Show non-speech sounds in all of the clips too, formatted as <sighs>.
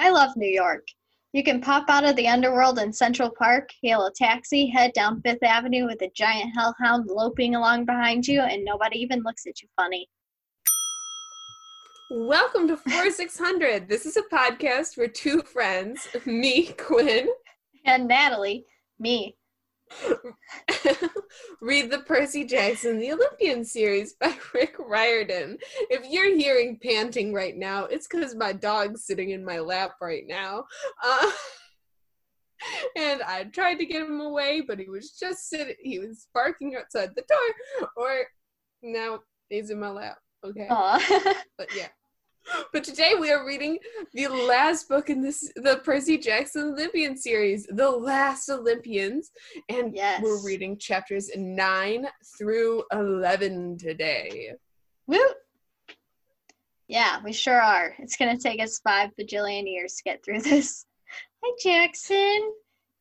I love New York. You can pop out of the underworld in Central Park, hail a taxi, head down Fifth Avenue with a giant hellhound loping along behind you, and nobody even looks at you funny. Welcome to 4600. this is a podcast where two friends, <laughs> me, Quinn, And Natalie, me, <laughs> read the Percy Jackson The Olympian series by <laughs> Rick Riordan. If you're hearing panting right now, it's because my dog's sitting in my lap right now. Uh, <laughs> and I tried to get him away, but he was just sitting, he was barking outside the door, or now he's in my lap. Okay. But yeah. But today we are reading the last book in this the Percy Jackson Olympian series, The Last Olympians. And Yes. we're reading chapters 9 through 11 today. Woo! Yeah, we sure are. It's gonna take us five bajillion years to get through this. <laughs> Hi, Jackson.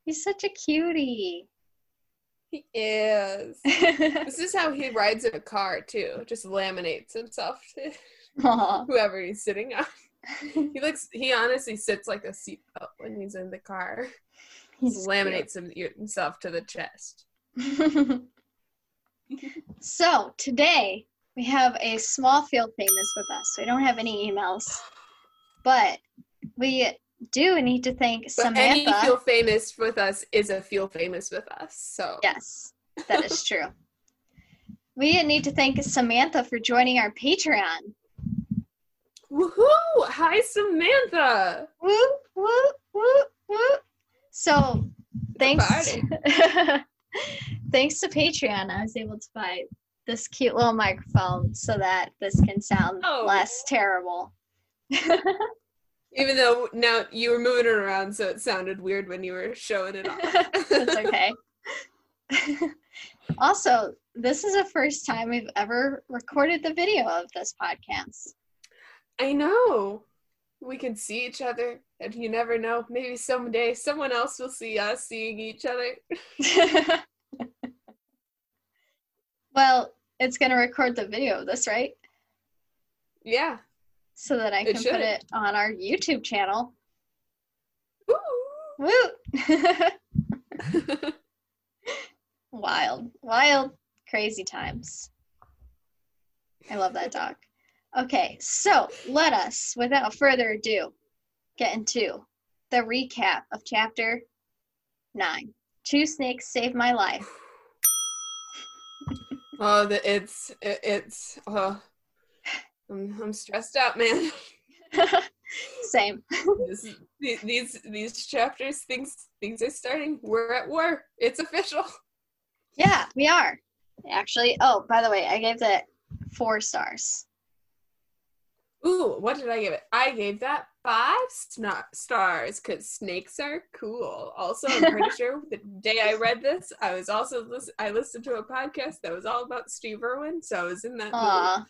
He's such a cutie. He is. <laughs> This is how he rides in a car too. Just laminates himself to. <laughs> whoever he's sitting on. <laughs> He looks he honestly sits like a seatbelt when he's in the car. He laminates him, himself to the chest. <laughs> so today we have a small field famous with us. We don't have any emails, but we do need to thank But any feel famous with us is a feel famous with us. So Yes, that is true. We need to thank Samantha for joining our Patreon. Woohoo! Hi Samantha. Woo, woo, woo, woo. So, thanks. <laughs> thanks to Patreon, I was able to buy this cute little microphone so that this can sound Oh. less terrible. Even though now you were moving it around, so it sounded weird when you were showing it off. <laughs> It's okay. <laughs> also, this is the first time we've ever recorded the video of this podcast. I know. We can see each other, and you never know. Maybe someday someone else will see us seeing each other. <laughs> well, it's going to record the video of this, right? Yeah. So that I can should. put it on our YouTube channel. Ooh. Woo! <laughs> <laughs> wild, wild, crazy times. I love that dog. Okay, so let us, without further ado, get into the recap of chapter nine. Two snakes saved my life. <sighs> oh, the, it's it, it's. Uh, I'm I'm stressed out, man. <laughs> Same. this, these these chapters, things things are starting. We're at war. It's official. Yeah, we are. Actually, oh, by the way, I gave that four stars. What did I give it? I gave that five sna- stars because snakes are cool. Also, I'm pretty <laughs> sure the day I read this, I was also I listened to a podcast that was all about Steve Irwin, so I was in that. mood.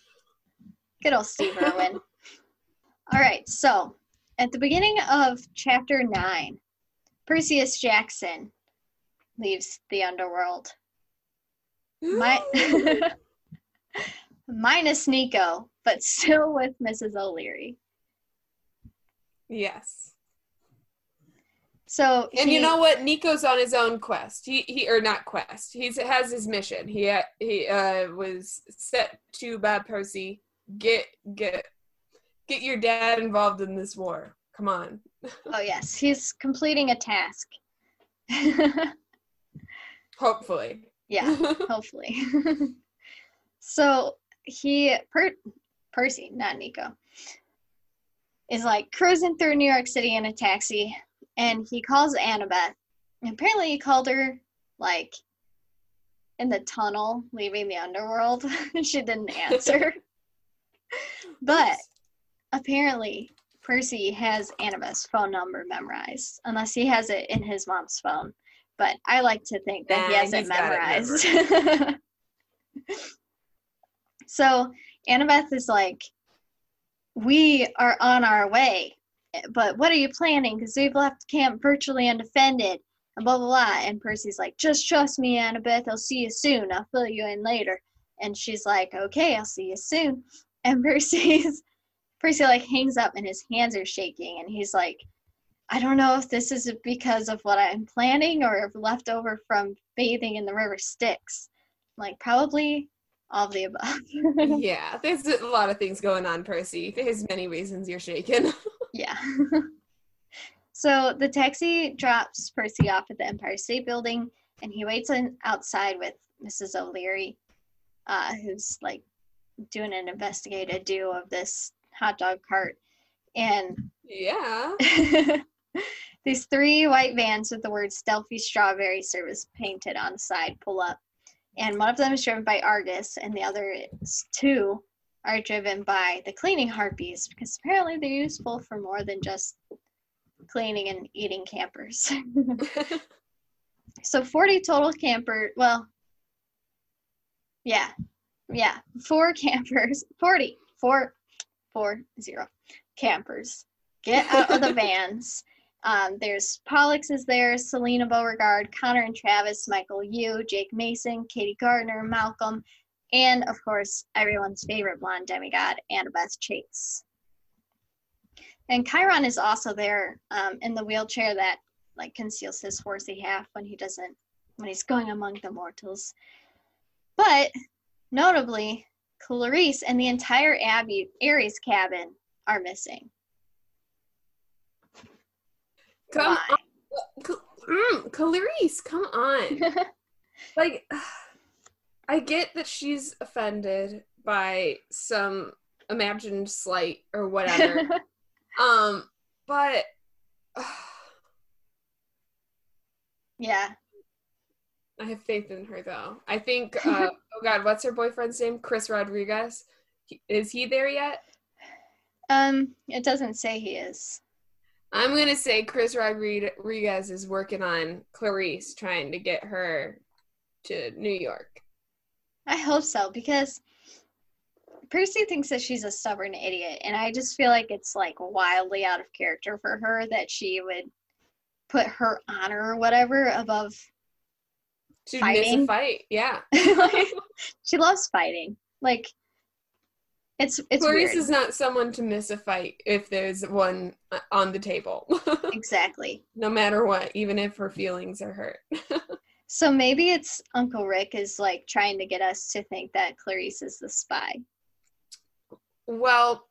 Good old Steve Irwin. All right, so at the beginning of chapter nine, Perseus Jackson leaves the underworld. My- <laughs> <laughs> Minus Nico, but still with Mrs. O'Leary. yes. So And you know what? Nico's on his own quest. He he or not quest. He's has his mission. He he uh was set to by Percy. Get get get your dad involved in this war. Come on. <laughs> Oh yes, he's completing a task. <laughs> Hopefully. yeah, <laughs> hopefully. so he per Percy, not Nico, is like cruising through New York City in a taxi, and he calls Annabeth. And apparently, he called her like in the tunnel leaving the underworld. <laughs> she didn't answer, <laughs> but apparently. Percy has Annabeth's phone number memorized, unless he has it in his mom's phone. But I like to think that he Nah, has he's it memorized. <laughs> so Annabeth is like, We are on our way, but what are you planning? Because we've left camp virtually undefended, and blah, blah, blah. And Percy's like, Just trust me, Annabeth. I'll see you soon. I'll fill you in later. And she's like, Okay, I'll see you soon. And <laughs> Percy's. Percy like hangs up and his hands are shaking and he's like I don't know if this is because of what I'm planning or if leftover from bathing in the river Styx. Like probably all of the above. <laughs> yeah, there's a lot of things going on, Percy. There's many reasons you're shaken. <laughs> yeah. <laughs> so the taxi drops Percy off at the Empire State Building, and he waits in, outside with Mrs. O'Leary, uh, who's like doing an investigative do of this hot dog cart. And yeah. These three white vans with the word Delphi Strawberry Service painted on the side pull up. And one of them is driven by Argus, and the other is two are driven by the cleaning harpies because apparently they're useful for more than just cleaning and eating campers. <laughs> so 40 total camper, well, yeah, yeah, four campers, <laughs> 40, four, four, zero campers get out of the <laughs> vans um, there's Pollux is there, Silena Beauregard, Connor and Travis, Michael Yew, Jake Mason, Katie Gardner, Malcolm, and of course, everyone's favorite blonde demigod, Annabeth Chase. And Chiron is also there um, in the wheelchair that like conceals his horsey half when he doesn't when he's going among the mortals. But notably, Clarisse and the entire Abbey Ares cabin are missing. Come on. Mm, Clarisse, <laughs> come on. like, <sighs> I get that she's offended by some imagined slight or whatever. <laughs> um, but <sighs> yeah. I have faith in her though. I think uh, <laughs> oh god, what's her boyfriend's name? Chris Rodriguez. Is he there yet? Um, it doesn't say he is. I'm gonna say Chris Rodriguez is working on Clarisse, trying to get her to New York. I hope so because Percy thinks that she's a stubborn idiot, and I just feel like it's like wildly out of character for her that she would put her honor or whatever above She'd fighting. miss a fight, yeah. <laughs> like, she loves fighting. Like it's it's Clarisse weird. is not someone to miss a fight if there's one uh, on the table. <laughs> exactly. No matter what, even if her feelings are hurt. <laughs> so maybe it's Uncle Rick is like trying to get us to think that Clarisse is the spy. Well,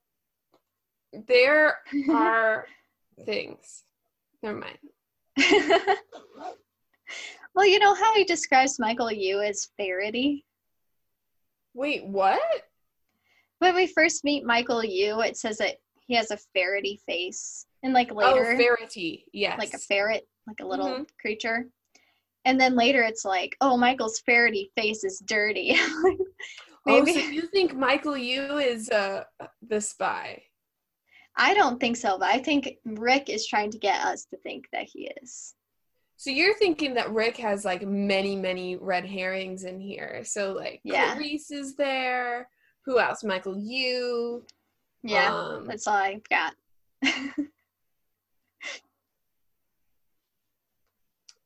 there <laughs> are things. Never mind. well, you know how he describes Michael Yew as Faraday? Wait, what? When we first meet Michael Yew, it says that he has a ferrety face, and like oh, later, oh, ferrety, yes, like a ferret, like a little mm-hmm. creature. And then later, it's like, oh, Michael's ferrety face is dirty. Maybe. <laughs> Oh, so you think Michael Yew is uh, the spy? I don't think so, but I think Rick is trying to get us to think that he is. So you're thinking that Rick has like many, many red herrings in here. So like yeah. Clarisse is there. Who else? Michael Yew. Yeah, um, that's all I got. <laughs>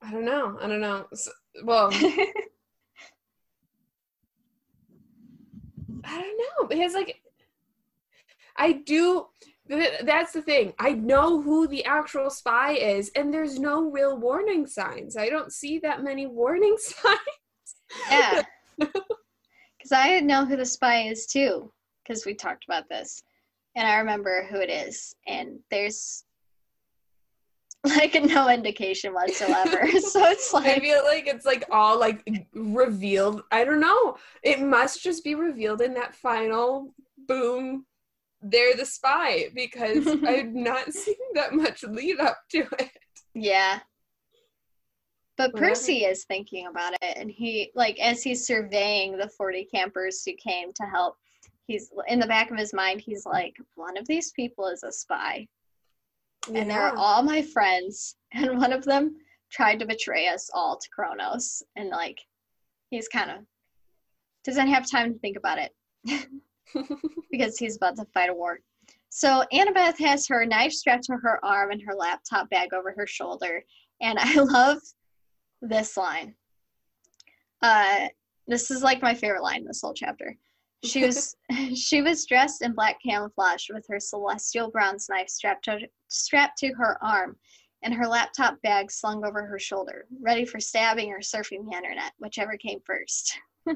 I don't know. I don't know. So, well, <laughs> I don't know because like I do. That's the thing. I know who the actual spy is, and there's no real warning signs. I don't see that many warning <laughs> signs. Yeah. Because I know who the spy is too, because we talked about this. And I remember who it is. And there's <laughs> like no indication whatsoever. <laughs> so it's like I feel like it's like all like revealed. I don't know. It must just be revealed in that final boom. They're the spy because <laughs> I've not seen that much lead up to it. Yeah. But Whatever. Percy is thinking about it, and he like as he's surveying the forty campers who came to help. He's in the back of his mind. He's like, one of these people is a spy, yeah. and they're all my friends, <laughs> and one of them tried to betray us all to Kronos, and like, he's kind of doesn't have time to think about it <laughs> because he's about to fight a war. So Annabeth has her knife strapped to her arm and her laptop bag over her shoulder. And I <laughs> love this line. Uh, this is like my favorite line in this whole chapter. She was <laughs> <laughs> she was dressed in black camouflage with her celestial bronze knife strapped to, strapped to her arm and her laptop bag slung over her shoulder, ready for stabbing or surfing the internet, whichever came first. <laughs>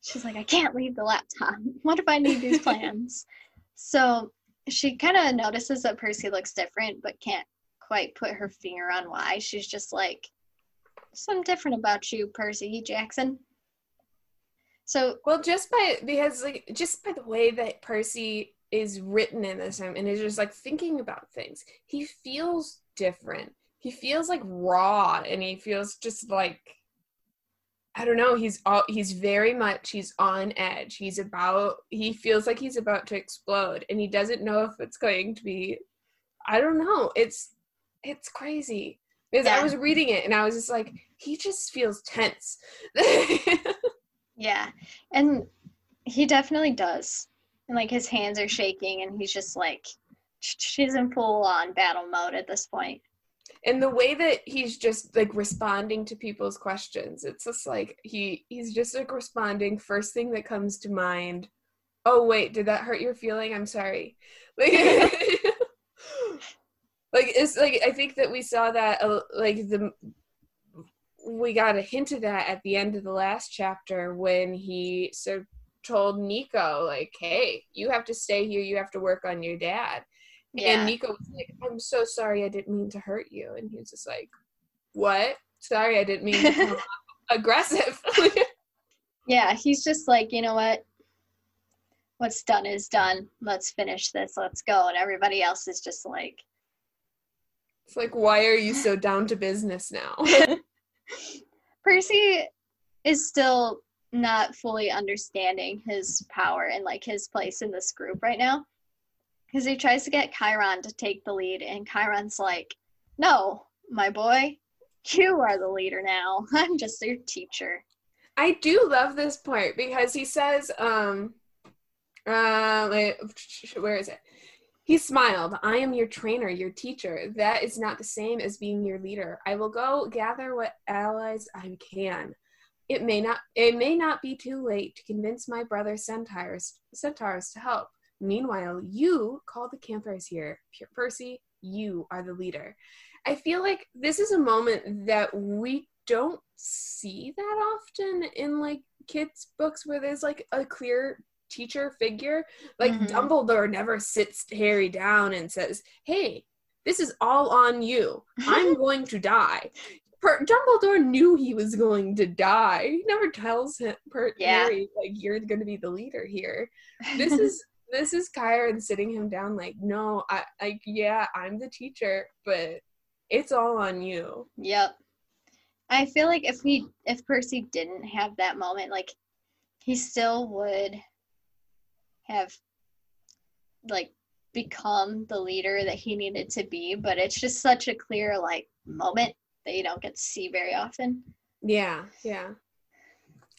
She's like, I can't leave the laptop. What if I need these plans? so she kind of notices that Percy looks different, but can't quite put her finger on why. She's just like, something different about you, Percy Jackson. So Well, just by because like just by the way that Percy is written in this time and is just like thinking about things, he feels different. He feels like raw and he feels just like I don't know, he's all he's very much he's on edge. He's about he feels like he's about to explode and he doesn't know if it's going to be I don't know. It's it's crazy. Because I was reading it and I was just like, he just feels tense. <laughs> yeah, and he definitely does. And like his hands are shaking, and he's just like, she's in full on battle mode at this point. and the way that he's just like responding to people's questions it's just like he he's just like responding first thing that comes to mind oh wait did that hurt your feeling i'm sorry like <laughs> <laughs> like it's like i think that we saw that uh, like the we got a hint of that at the end of the last chapter when he so told nico like hey you have to stay here you have to work on your dad Yeah, and Nico was like, I'm so sorry, I didn't mean to hurt you. And he was just like, What? Sorry, I didn't mean to come <laughs> aggressive. <laughs> yeah, he's just like, you know what? What's done is done. Let's finish this. Let's go. And everybody else is just like, it's like, why are you so down to business now? <laughs> Percy is still not fully understanding his power and like his place in this group right now. Because he tries to get Chiron to take the lead, and Chiron's like, No, my boy, you are the leader now. <laughs> I'm just your teacher. I do love this part because he says, um, uh, where is it? He smiled. I am your trainer, your teacher. That is not the same as being your leader. I will go gather what allies I can. It may not it may not be too late to convince my brother centaurs centaurs to help. Meanwhile, you call the campers here. Percy, you are the leader. I feel like this is a moment that we don't see that often in like kids books where there's like a clear teacher figure like Mhm. dumbledore never sits harry down and says hey this is all on you i'm <laughs> going to die per- dumbledore knew he was going to die he never tells him per- Yeah. harry like you're going to be the leader here this is <laughs> this is Chiron sitting him down like no i like yeah i'm the teacher but it's all on you Yep. I feel like if he if Percy didn't have that moment, like he still would have like become the leader that he needed to be, but it's just such a clear like moment that you don't get to see very often. Yeah, yeah.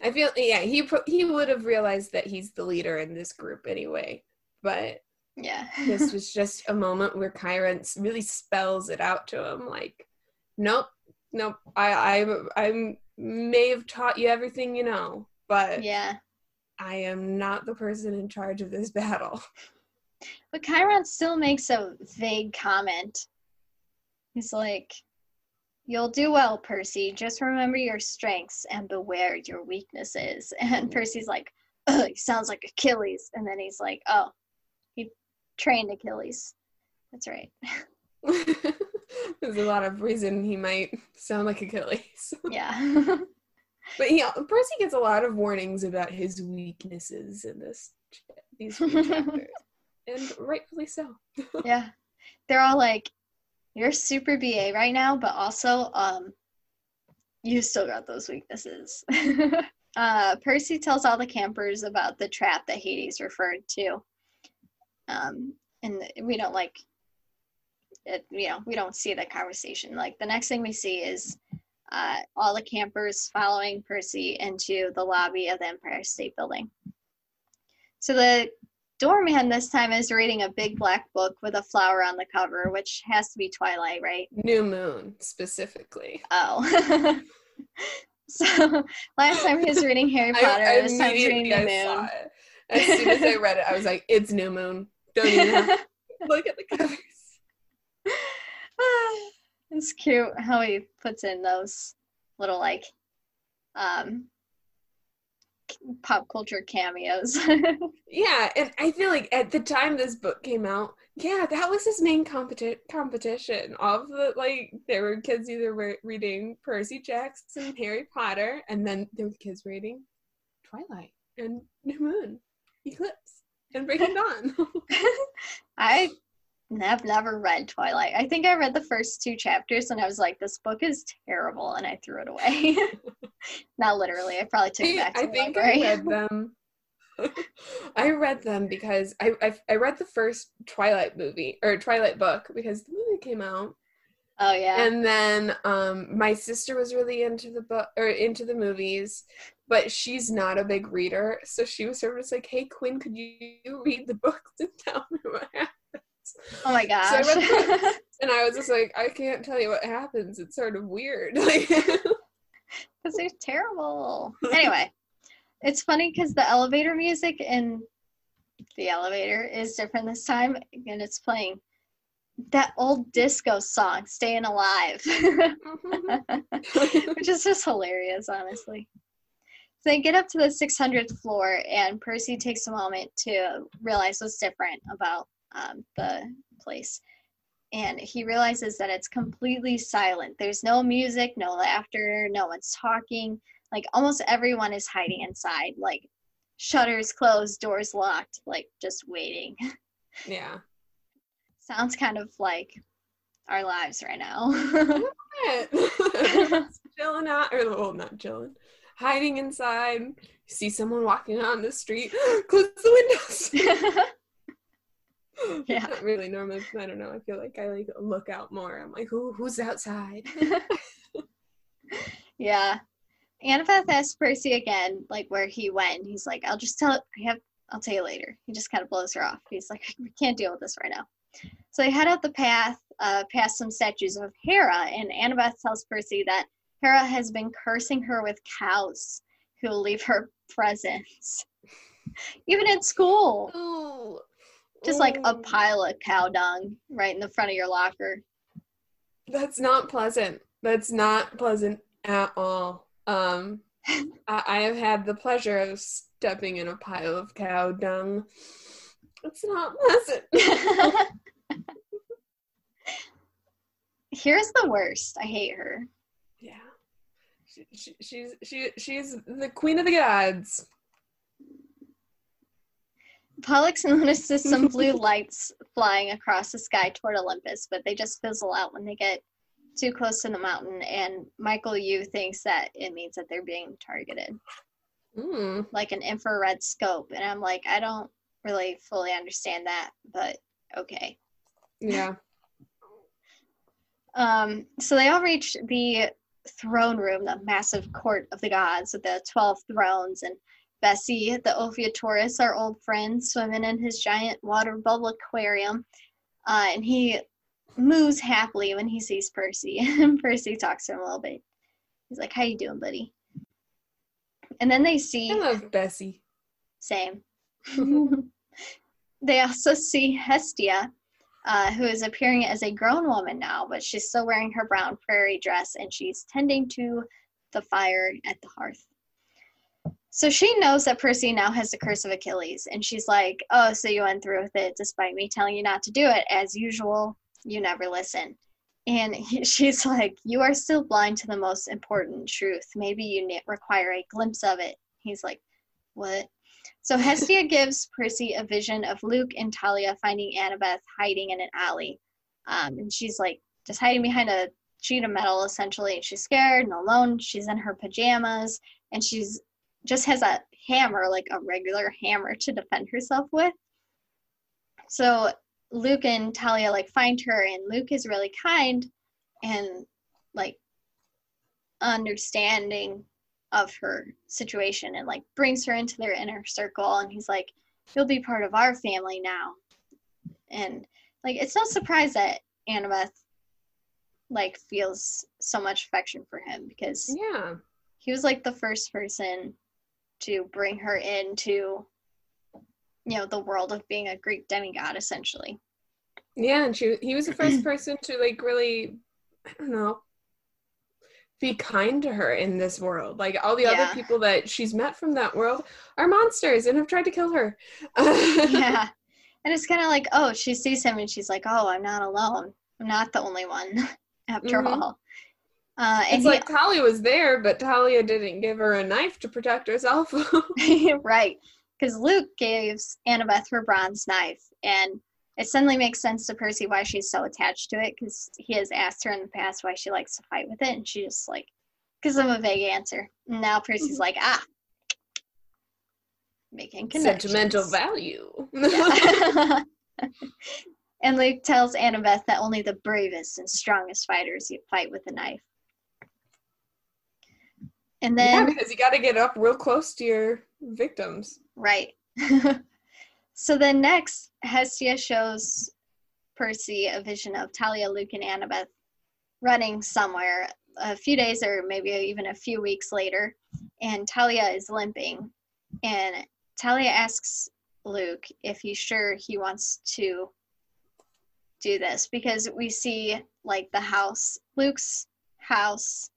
I feel yeah, he pro- he would have realized that he's the leader in this group anyway. But Yeah. this <laughs> was just a moment where Chiron really spells it out to him like, nope, nope. I I I may have taught you everything you know, but yeah. I am not the person in charge of this battle. But Chiron still makes a vague comment. He's like, You'll do well, Percy. Just remember your strengths and beware your weaknesses. <laughs> And Percy's like, Ugh, he sounds like Achilles. And then he's like, Oh, he trained Achilles. That's right. <laughs> <laughs> There's a lot of reason he might sound like Achilles. Yeah. But he Percy gets a lot of warnings about his weaknesses in this these <laughs> chapters, and rightfully so. <laughs> yeah. They're all like, You're super BA right now, but also, um, you still got those weaknesses. <laughs> uh, Percy tells all the campers about the trap that Hades referred to. Um, and we don't like it, you know, we don't see that conversation. Like the next thing we see is uh, all the campers following Percy into the lobby of the Empire State Building. So the doorman this time is reading a big black book with a flower on the cover, which has to be Twilight, right? New Moon specifically. Oh. <laughs> So last time he was reading Harry <laughs> Potter, I, this time he's reading saw moon. it. As soon as I read it, I was like, "It's new moon." Don't even <laughs> look at the covers. It's cute how he puts in those little like um pop culture cameos. <laughs> Yeah, and I feel like at the time this book came out, yeah, that was his main competi- competition. All of the like, there were kids either re- reading Percy Jackson, and Harry Potter, and then there were kids reading Twilight and New Moon, Eclipse, and Breaking <laughs> Dawn. <laughs> I have never read Twilight. I think I read the first two chapters and I was like, this book is terrible, and I threw it away. <laughs> <laughs> Not literally. I probably took it back to I the think library. I read them. <laughs> I read them because I, I I read the first Twilight movie or Twilight book because the movie came out, oh yeah. and then um my sister was really into the book or into the movies, but she's not a big reader, so she was sort of just like, "Hey Quinn, could you read the books and tell me what happens?" Oh my So I gosh. the books, <laughs> and I was just like, "I can't tell you what happens. It's sort of weird." <laughs> Like, <laughs> Because they're terrible. Anyway, it's funny because the elevator music in the elevator is different this time, and it's playing that old disco song, "Staying Alive," mm-hmm. which is just hilarious, honestly. So they get up to the 600th floor, and Percy takes a moment to realize what's different about um, the place. And he realizes that it's completely silent. There's no music, no laughter, no one's talking. Like almost everyone is hiding inside, like shutters closed, doors locked, like just waiting. <laughs> yeah. Sounds kind of like our lives right now. <laughs> <laughs> Chilling out, or well, not chilling, hiding inside. See someone walking on the street, <gasps> close the windows. <laughs> Yeah. Not really normally. I don't know. I feel like I like look out more. I'm like, who who's outside? <laughs> yeah. Annabeth asks Percy again, like where he went. He's like, I'll just tell I have I'll tell you later. He just kind of blows her off. He's like, we can't deal with this right now. So they head out the path, uh, past some statues of Hera, and Annabeth tells Percy that Hera has been cursing her with cows who leave her <laughs> presents. Even at school. Oh, Just like a oh. pile of cow dung right in the front of your locker. That's not pleasant. That's not pleasant at all. Um, <laughs> I, I have had the pleasure of stepping in a pile of cow dung. It's not pleasant. <laughs> Here's the worst. I hate her. yeah, she, she, she's she she's the queen of the gods. Pollux <laughs> notices some blue <laughs> lights flying across the sky toward Olympus, but they just fizzle out when they get too close to the mountain. And Michael Yew thinks that it means that they're being targeted, Mm. like an infrared scope. And I'm like, I don't really fully understand that, but okay. Yeah. <laughs> Um, so they all reach the throne room, the massive court of the gods with the 12 thrones. And Bessie, the Ophiotaurus, our old friend, swimming in his giant water bubble aquarium. Uh, and he moves happily when he sees Percy. And <laughs> Percy talks to him a little bit. He's like, How you doing, buddy? And then they see I love Bessie. same. <laughs> <laughs> they also see Hestia, uh, who is appearing as a grown woman now, but she's still wearing her brown prairie dress and she's tending to the fire at the hearth. So she knows that Percy now has the curse of Achilles, and she's like, Oh, so you went through with it despite me telling you not to do it. As usual, you never listen. And he, <laughs> she's like, You are still blind to the most important truth. Maybe you ne- require a glimpse of it. He's like, What? So Hestia <laughs> gives Percy a vision of Luke and Thalia finding Annabeth hiding in an alley. Um, and she's like just hiding behind a sheet of metal essentially. She's scared and alone. She's in her pajamas and she's just has a hammer, like a regular hammer to defend herself with. So Luke and Thalia like find her and Luke is really kind and like understanding of her situation and like brings her into their inner circle and he's like you'll be part of our family now and like it's no surprise that annabeth like feels so much affection for him because Yeah. he he was like the first person to bring her into you know the world of being a Greek demigod essentially. Yeah, and she he was the first <clears throat> person to like really I don't know be kind to her in this world. Like all the Yeah. other people that she's met from that world are monsters and have tried to kill her. <laughs> yeah. And it's kind of like, oh, she sees him and she's like, oh, I'm not alone. I'm not the only one, <laughs> after Mhm. all. Uh, It's like Thalia was there, but Thalia didn't give her a knife to protect herself. <laughs> <laughs> right. Because Luke gives Annabeth her bronze knife. And it suddenly makes sense to Percy why she's so attached to it because he has asked her in the past why she likes to fight with it. And she just like, gives him a vague answer. And now Percy's Mhm. like, ah, making connections. Sentimental value. Yeah. <laughs> and Luke tells Annabeth that only the bravest and strongest fighters fight with a knife. And yeah, then, because you got to get up real close to your victims. right. <laughs> so then next, Hestia shows Percy a vision of Thalia, Luke, and Annabeth running somewhere a few days or maybe even a few weeks later. And Thalia is limping. And Thalia asks Luke if he's sure he wants to do this because we see like the house, Luke's house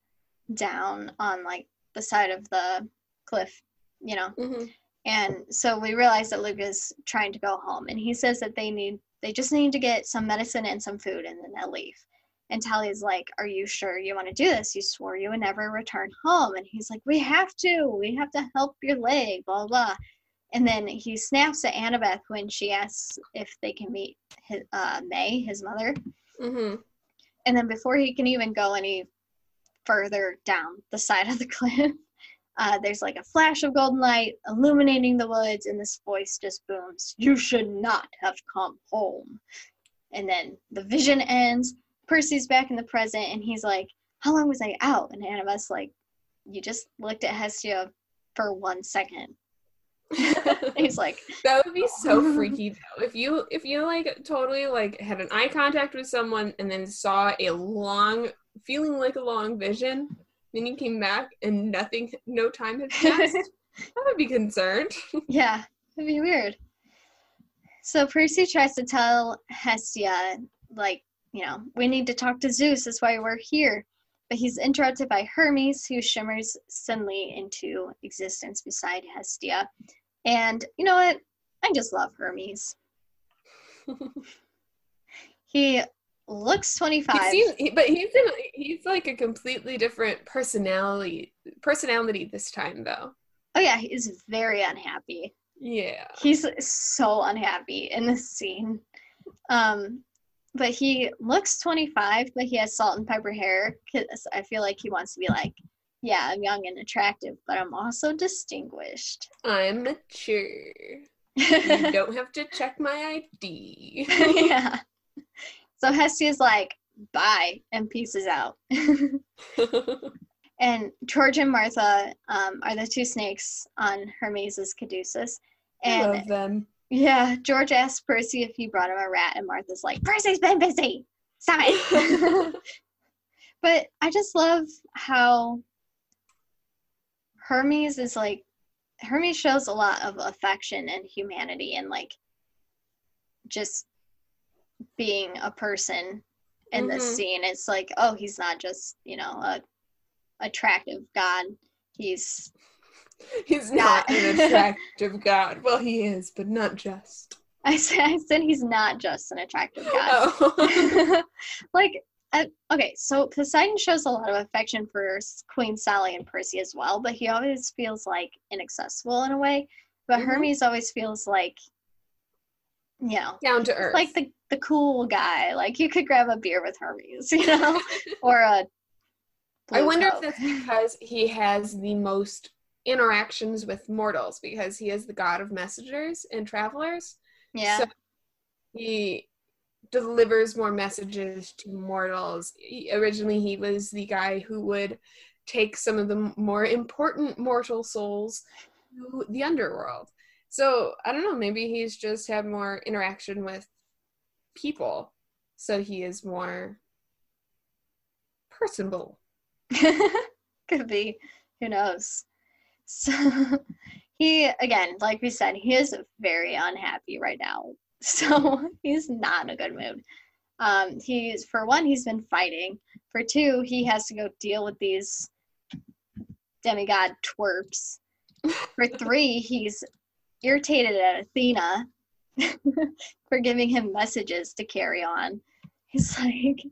down on like the side of the cliff, you know. hmm And so we realize that Luke is trying to go home and he says that they need they just need to get some medicine and some food and then they'll leave. And Thalia's like, Are you sure you want to do this? You swore you would never return home. And he's like, We have to. We have to help your leg, blah blah. And then he snaps at Annabeth when she asks if they can meet his, uh, May, his mother. hmm And then before he can even go any further down the side of the <laughs> cliff, uh, there's like a flash of golden light illuminating the woods, and this voice just booms, You should not have come home. And then the vision ends. Percy's back in the present, and he's like, How long was I out? And Annabeth's like, You just looked at Hestia for one second. <laughs> He's like, that would be so <laughs> freaky though. If you if you like totally like had an eye contact with someone and then saw a long feeling like a long vision, then you came back and nothing no time had <laughs> passed. I would be concerned. <laughs> Yeah, it'd be weird. So Percy tries to tell Hestia, like, you know, we need to talk to Zeus, that's why we're here. But he's interrupted by Hermes, who shimmers suddenly into existence beside Hestia. And you know what? I just love Hermes. <laughs> He looks 25. He seems, but he's in, he's like a completely different personality personality this time though. oh, yeah, he's very unhappy. Yeah. He's so unhappy in this scene. Um, but he looks 25, but he has salt and pepper hair because I feel like he wants to be like, yeah, I'm young and attractive, but I'm also distinguished. I'm mature. <laughs> You don't have to check my ID. <laughs> yeah. So Hestia's like, bye, and pieces out. <laughs> and George and Martha um, are the two snakes on Hermes's caduceus. I love them. Yeah, George asks Percy if he brought him a rat, and Martha's like, Percy's been busy. Stop it. <laughs> but I just love how Hermes is like, Hermes shows a lot of affection and humanity and like just being a person in this Mhm. scene. It's like, oh, he's not just, you know, a attractive god. He's He's not an <laughs> attractive god. Well, he is, but not just. I said, I said he's not just an attractive god. Oh. <laughs> like uh, okay so poseidon shows a lot of affection for queen sally and percy as well but he always feels like inaccessible in a way but Mhm. hermes always feels like you know Down to earth. like the, the cool guy like you could grab a beer with hermes <laughs> you know or a I wonder Coke. if that's because he has the most interactions with mortals because he is the god of messengers and travelers. yeah So he delivers more messages to mortals. He, originally, he was the guy who would take some of the more important mortal souls to the underworld. So I don't know. Maybe he's just had more interaction with people, so he is more personable. <laughs> could be Who knows? So <laughs> he again, like we said, he is very unhappy right now. <laughs> So he's not in a good mood. Um, he's for one, he's been fighting. For two, he has to go deal with these demigod twerps. For three, he's irritated at Athena <laughs> for giving him messages to carry on. He's <laughs> like,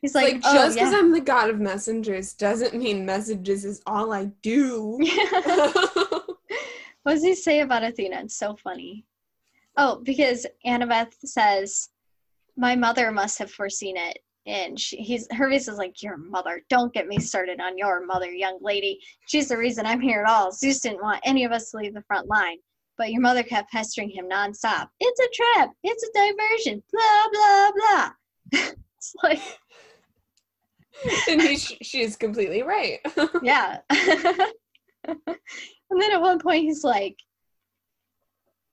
he's like, like, "Oh, just because yeah." I'm the god of messengers doesn't mean messages is all I do. <laughs> what does he say about Athena? It's so funny. Oh, because Annabeth says, "My mother must have foreseen it," and she, he's Hermes is like, "Your mother? Don't get me started on your mother, young lady. She's the reason I'm here at all. Zeus didn't want any of us to leave the front line." But your mother kept pestering him nonstop. It's a trap. It's a diversion. Blah blah blah. <laughs> it's like, <laughs> and he, she is completely right. <laughs> yeah. and then at one point he's like,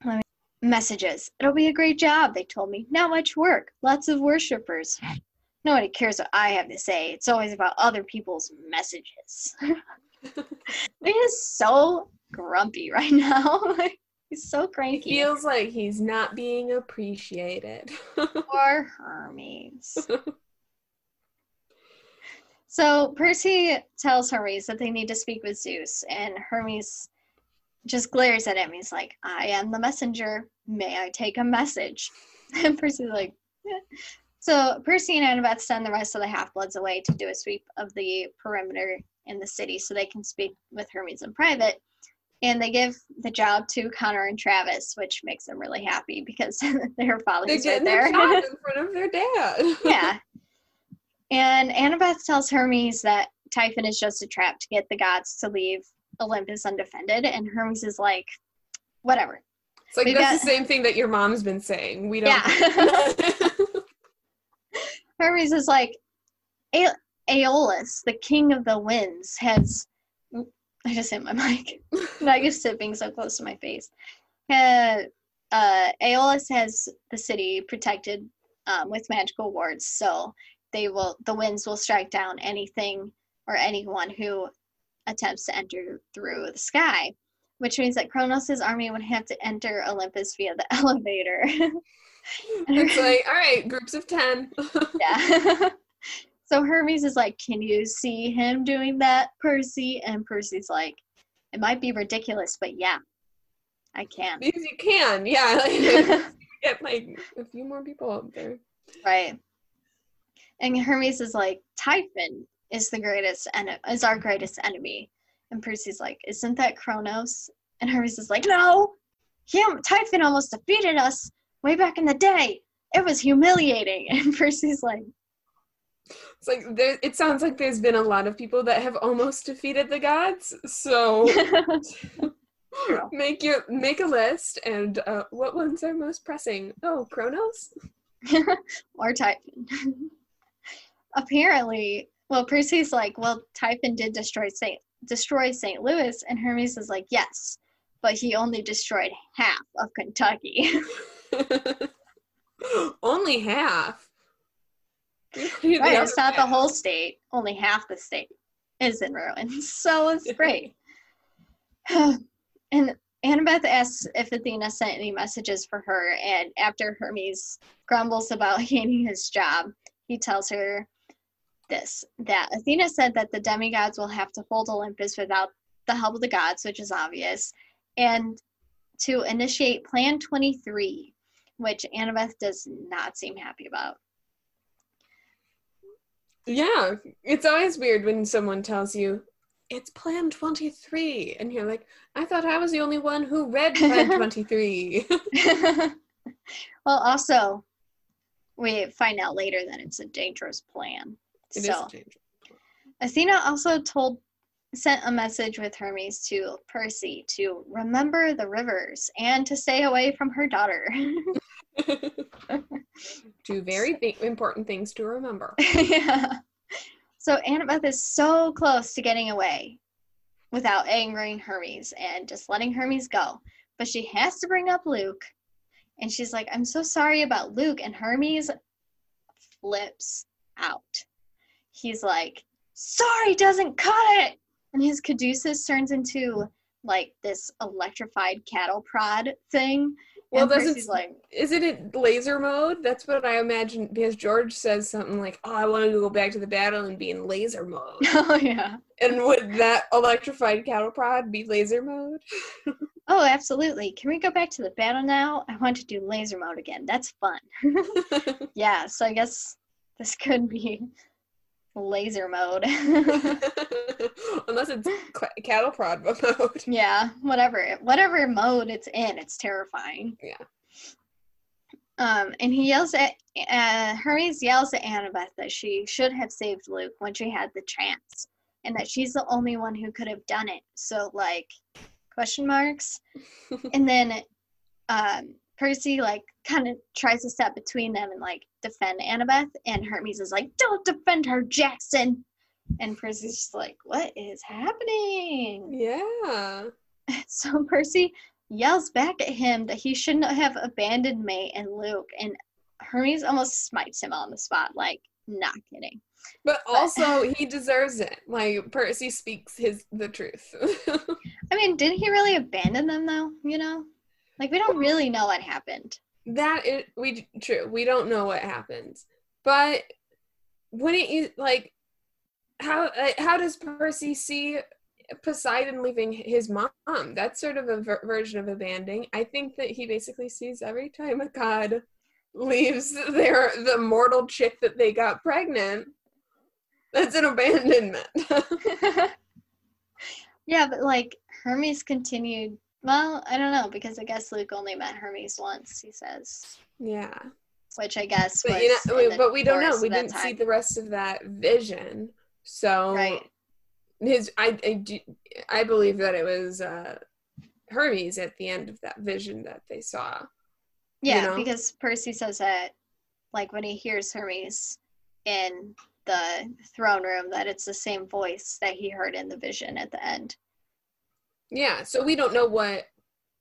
let me- messages. It'll be a great job, they told me. Not much work. Lots of worshippers. Nobody cares what I have to say. It's always about other people's messages. he is so grumpy right now. Like, he's so He cranky. feels like he's not being appreciated. <laughs> Poor Hermes. <laughs> so Percy tells Hermes that they need to speak with Zeus, and Hermes just glares at him. He's like, I am the messenger. May I take a message? <laughs> And Percy's like, "Yeah." So Percy and Annabeth send the rest of the half bloods away to do a sweep of the perimeter in the city so they can speak with Hermes in private. And they give the job to Connor and Travis, which makes them really happy because <laughs> their They're father's right there. their in <laughs> front of their dad. yeah. <laughs> And Annabeth tells Hermes that Typhon is just a trap to get the gods to leave Olympus undefended. And Hermes is like, whatever. It's like We've that's got- the same thing that your mom's been saying. We don't. Yeah. Hermes is like, Aeolus, the king of the winds, has. I just hit my mic. I guess it being so close to my face. Uh, uh, Aeolus has the city protected um, with magical wards, so they will the winds will strike down anything or anyone who attempts to enter through the sky, which means that Kronos' army would have to enter Olympus via the <laughs> elevator. it's like, all right, groups of 10. <laughs> yeah. <laughs> so Hermes is like, Can you see him doing that, Percy? And Percy's like, It might be ridiculous, but yeah, I can. because you can, yeah. Like, <laughs> <laughs> get like a few more people out there. right. And Hermes is like, Typhon is the greatest and is our greatest enemy. And Percy's like, Isn't that Kronos? And Hermes is like, No, him Typhon almost defeated us way back in the day. It was humiliating. <laughs> And Percy's like, It's like there, it sounds like there's been a lot of people that have almost defeated the gods. So <laughs> <laughs> make your make a list and uh, what ones are most pressing? Oh, Kronos. <laughs> or Typhon. Apparently, well, Percy's like, well, Typhon did destroy Saint destroy St. Louis, and Hermes is like, yes, but he only destroyed half of Kentucky. Only half. <laughs> right? It's not the whole state. Only half the state is in ruins. So it's <laughs> great. <sighs> and Annabeth asks if Athena sent any messages for her, and after Hermes grumbles about <laughs> hating his job, he tells her this that Athena said that the demigods will have to hold Olympus without the help of the gods, which is obvious, and to initiate Plan 23, which Annabeth does not seem happy about. Yeah, it's always weird when someone tells you it's Plan 23 and you're like, I thought I was the only one who read Plan <laughs> 23. <laughs> well, also, we find out later that it's a dangerous plan. It is so, a change. Athena also told sent a message with Hermes to Percy to remember the rivers and to stay away from her daughter. <laughs> <laughs> Two very th- important things to remember. <laughs> yeah. So Annabeth is so close to getting away without angering Hermes and just letting Hermes go. But she has to bring up Luke. And she's like, I'm so sorry about Luke. And Hermes flips out. He's like, sorry doesn't cut it. and his caduceus turns into like this electrified cattle prod thing. Well, doesn't like, isn't it laser mode? That's what I imagine because George says something like, "Oh, I want to go back to the battle and be in laser mode." <laughs> oh yeah, and would that electrified cattle prod be laser mode? <laughs> oh absolutely. Can we go back to the battle now? I want to do laser mode again. That's fun. <laughs> yeah, so I guess this could be laser mode. <laughs> Unless it's cattle prod <laughs> mode. yeah, whatever, whatever mode it's in, it's terrifying. Yeah. Um, and he yells at uh, Hermes yells at Annabeth that she should have saved Luke when she had the chance, and that she's the only one who could have done it. So like, question marks. <laughs> and then, um, Percy like kind of tries to step between them and like defend Annabeth, and Hermes is like, "Don't defend her, Jackson." And Percy's just like, "What is happening?" Yeah. <laughs> So Percy yells back at him that he shouldn't have abandoned May and Luke, and Hermes almost smites him on the spot, like, not kidding. But <laughs> also he deserves it. Like Percy speaks his the truth. <laughs> I mean, did he really abandon them though? You know, like we don't really know what happened. that is we true. We don't know what happens. But wouldn't you like how how does Percy see Poseidon leaving his mom? That's sort of a ver- version of abandoning. I think that he basically sees every time a god leaves their the mortal chick that they got pregnant. That's an abandonment. <laughs> <laughs> yeah, but like Hermes continued. Well, I don't know because I guess Luke only met Hermes once. He says, yeah. which I guess. But was you know, the but we don't know. We didn't see the rest of that vision. So Right. his I I, do, I believe that it was uh Hermes at the end of that vision that they saw. you Yeah, know? because Percy says that, like when he hears Hermes in the throne room, that it's the same voice that he heard in the vision at the end. Yeah, so we don't know what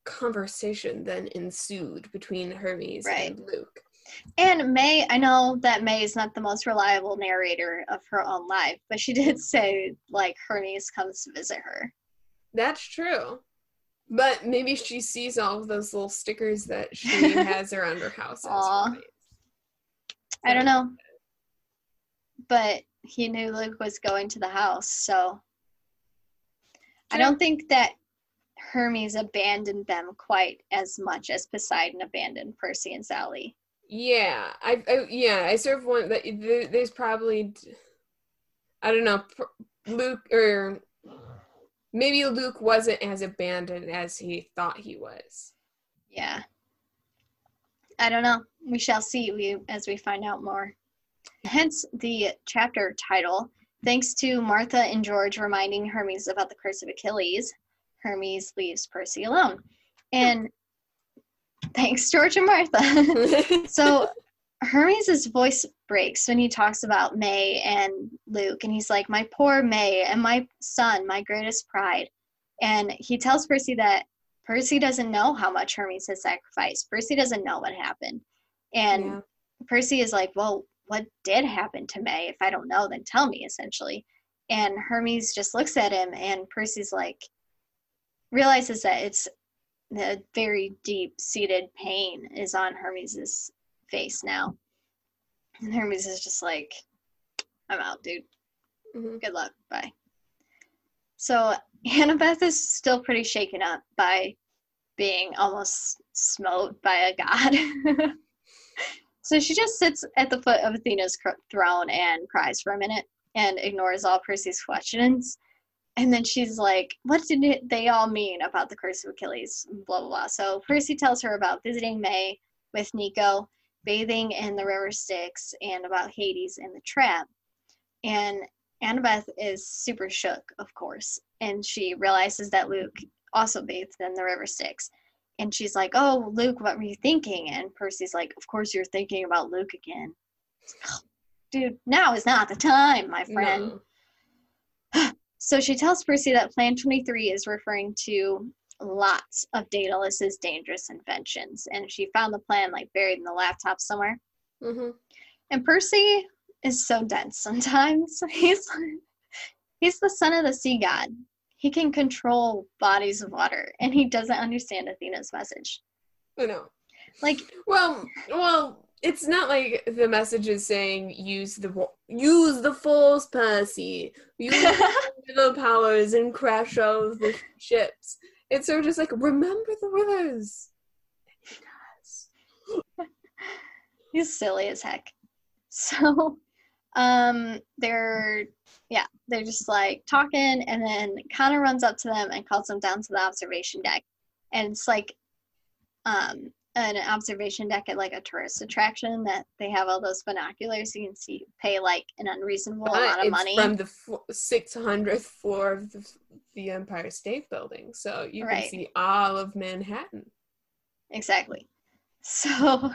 conversation then ensued between Hermes Right. and Luke. And May, I know that May is not the most reliable narrator of her own life, but she <laughs> did say like Hermes comes to visit her. That's true. But maybe she sees all of those little stickers that she <laughs> has around her house. as Aw. I don't know, but he knew Luke was going to the house, so I don't think that Hermes abandoned them quite as much as Poseidon abandoned Percy and Sally. Yeah, I, I yeah, I sort of want that. There's probably, I don't know, Luke or maybe Luke wasn't as abandoned as he thought he was. Yeah. I don't know. We shall see we, as we find out more. Hence the chapter title. Thanks to Martha and George reminding Hermes about the curse of Achilles, Hermes leaves Percy alone. And thanks, George and Martha. <laughs> <laughs> so Hermes' voice breaks when he talks about May and Luke, and he's like, My poor May and my son, my greatest pride. And he tells Percy that Percy doesn't know how much Hermes has sacrificed. Percy doesn't know what happened. And Yeah. Percy is like, Well, what did happen to May? If I don't know, then tell me, essentially. And Hermes just looks at him, and Percy's like, realizes that it's the very deep seated pain is on Hermes's face now. And Hermes is just like, I'm out, dude. Mhm. Good luck. Bye. So Annabeth is still pretty shaken up by being almost smote by a god. <laughs> so she just sits at the foot of Athena's cr- throne and cries for a minute and ignores all Percy's questions. And then she's like, What did it, they all mean about the curse of Achilles? Blah, blah, blah. So Percy tells her about visiting May with Nico, bathing in the river Styx, and about Hades and the trap. And Annabeth is super shook, of course, and she realizes that Luke also bathed in the river Styx. And she's like, Oh, Luke, what were you thinking? And Percy's like, Of course you're thinking about Luke again. Dude, now is not the time, my friend. No. So she tells Percy that Plan 23 is referring to lots of Daedalus's dangerous inventions, and she found the plan like buried in the laptop somewhere. Mhm. And Percy is so dense sometimes. <laughs> He's He's the son of the sea god. He can control bodies of water, and he doesn't understand Athena's message. I know. Like, Well, well, it's not like the message is saying use the use the force, Percy. Use <laughs> the powers and crash all of the ships. It's sort of just like remember the rivers. He does. <laughs> he's silly as heck. So, um, they're yeah, they're just like talking, and then Connor runs up to them and calls them down to the observation deck, and it's like, um, an observation deck at like a tourist attraction that they have all those binoculars you can see pay like an unreasonable But amount of it's money. from the six hundredth floor of the, the Empire State Building, so you can see all of Manhattan. Exactly. <laughs> So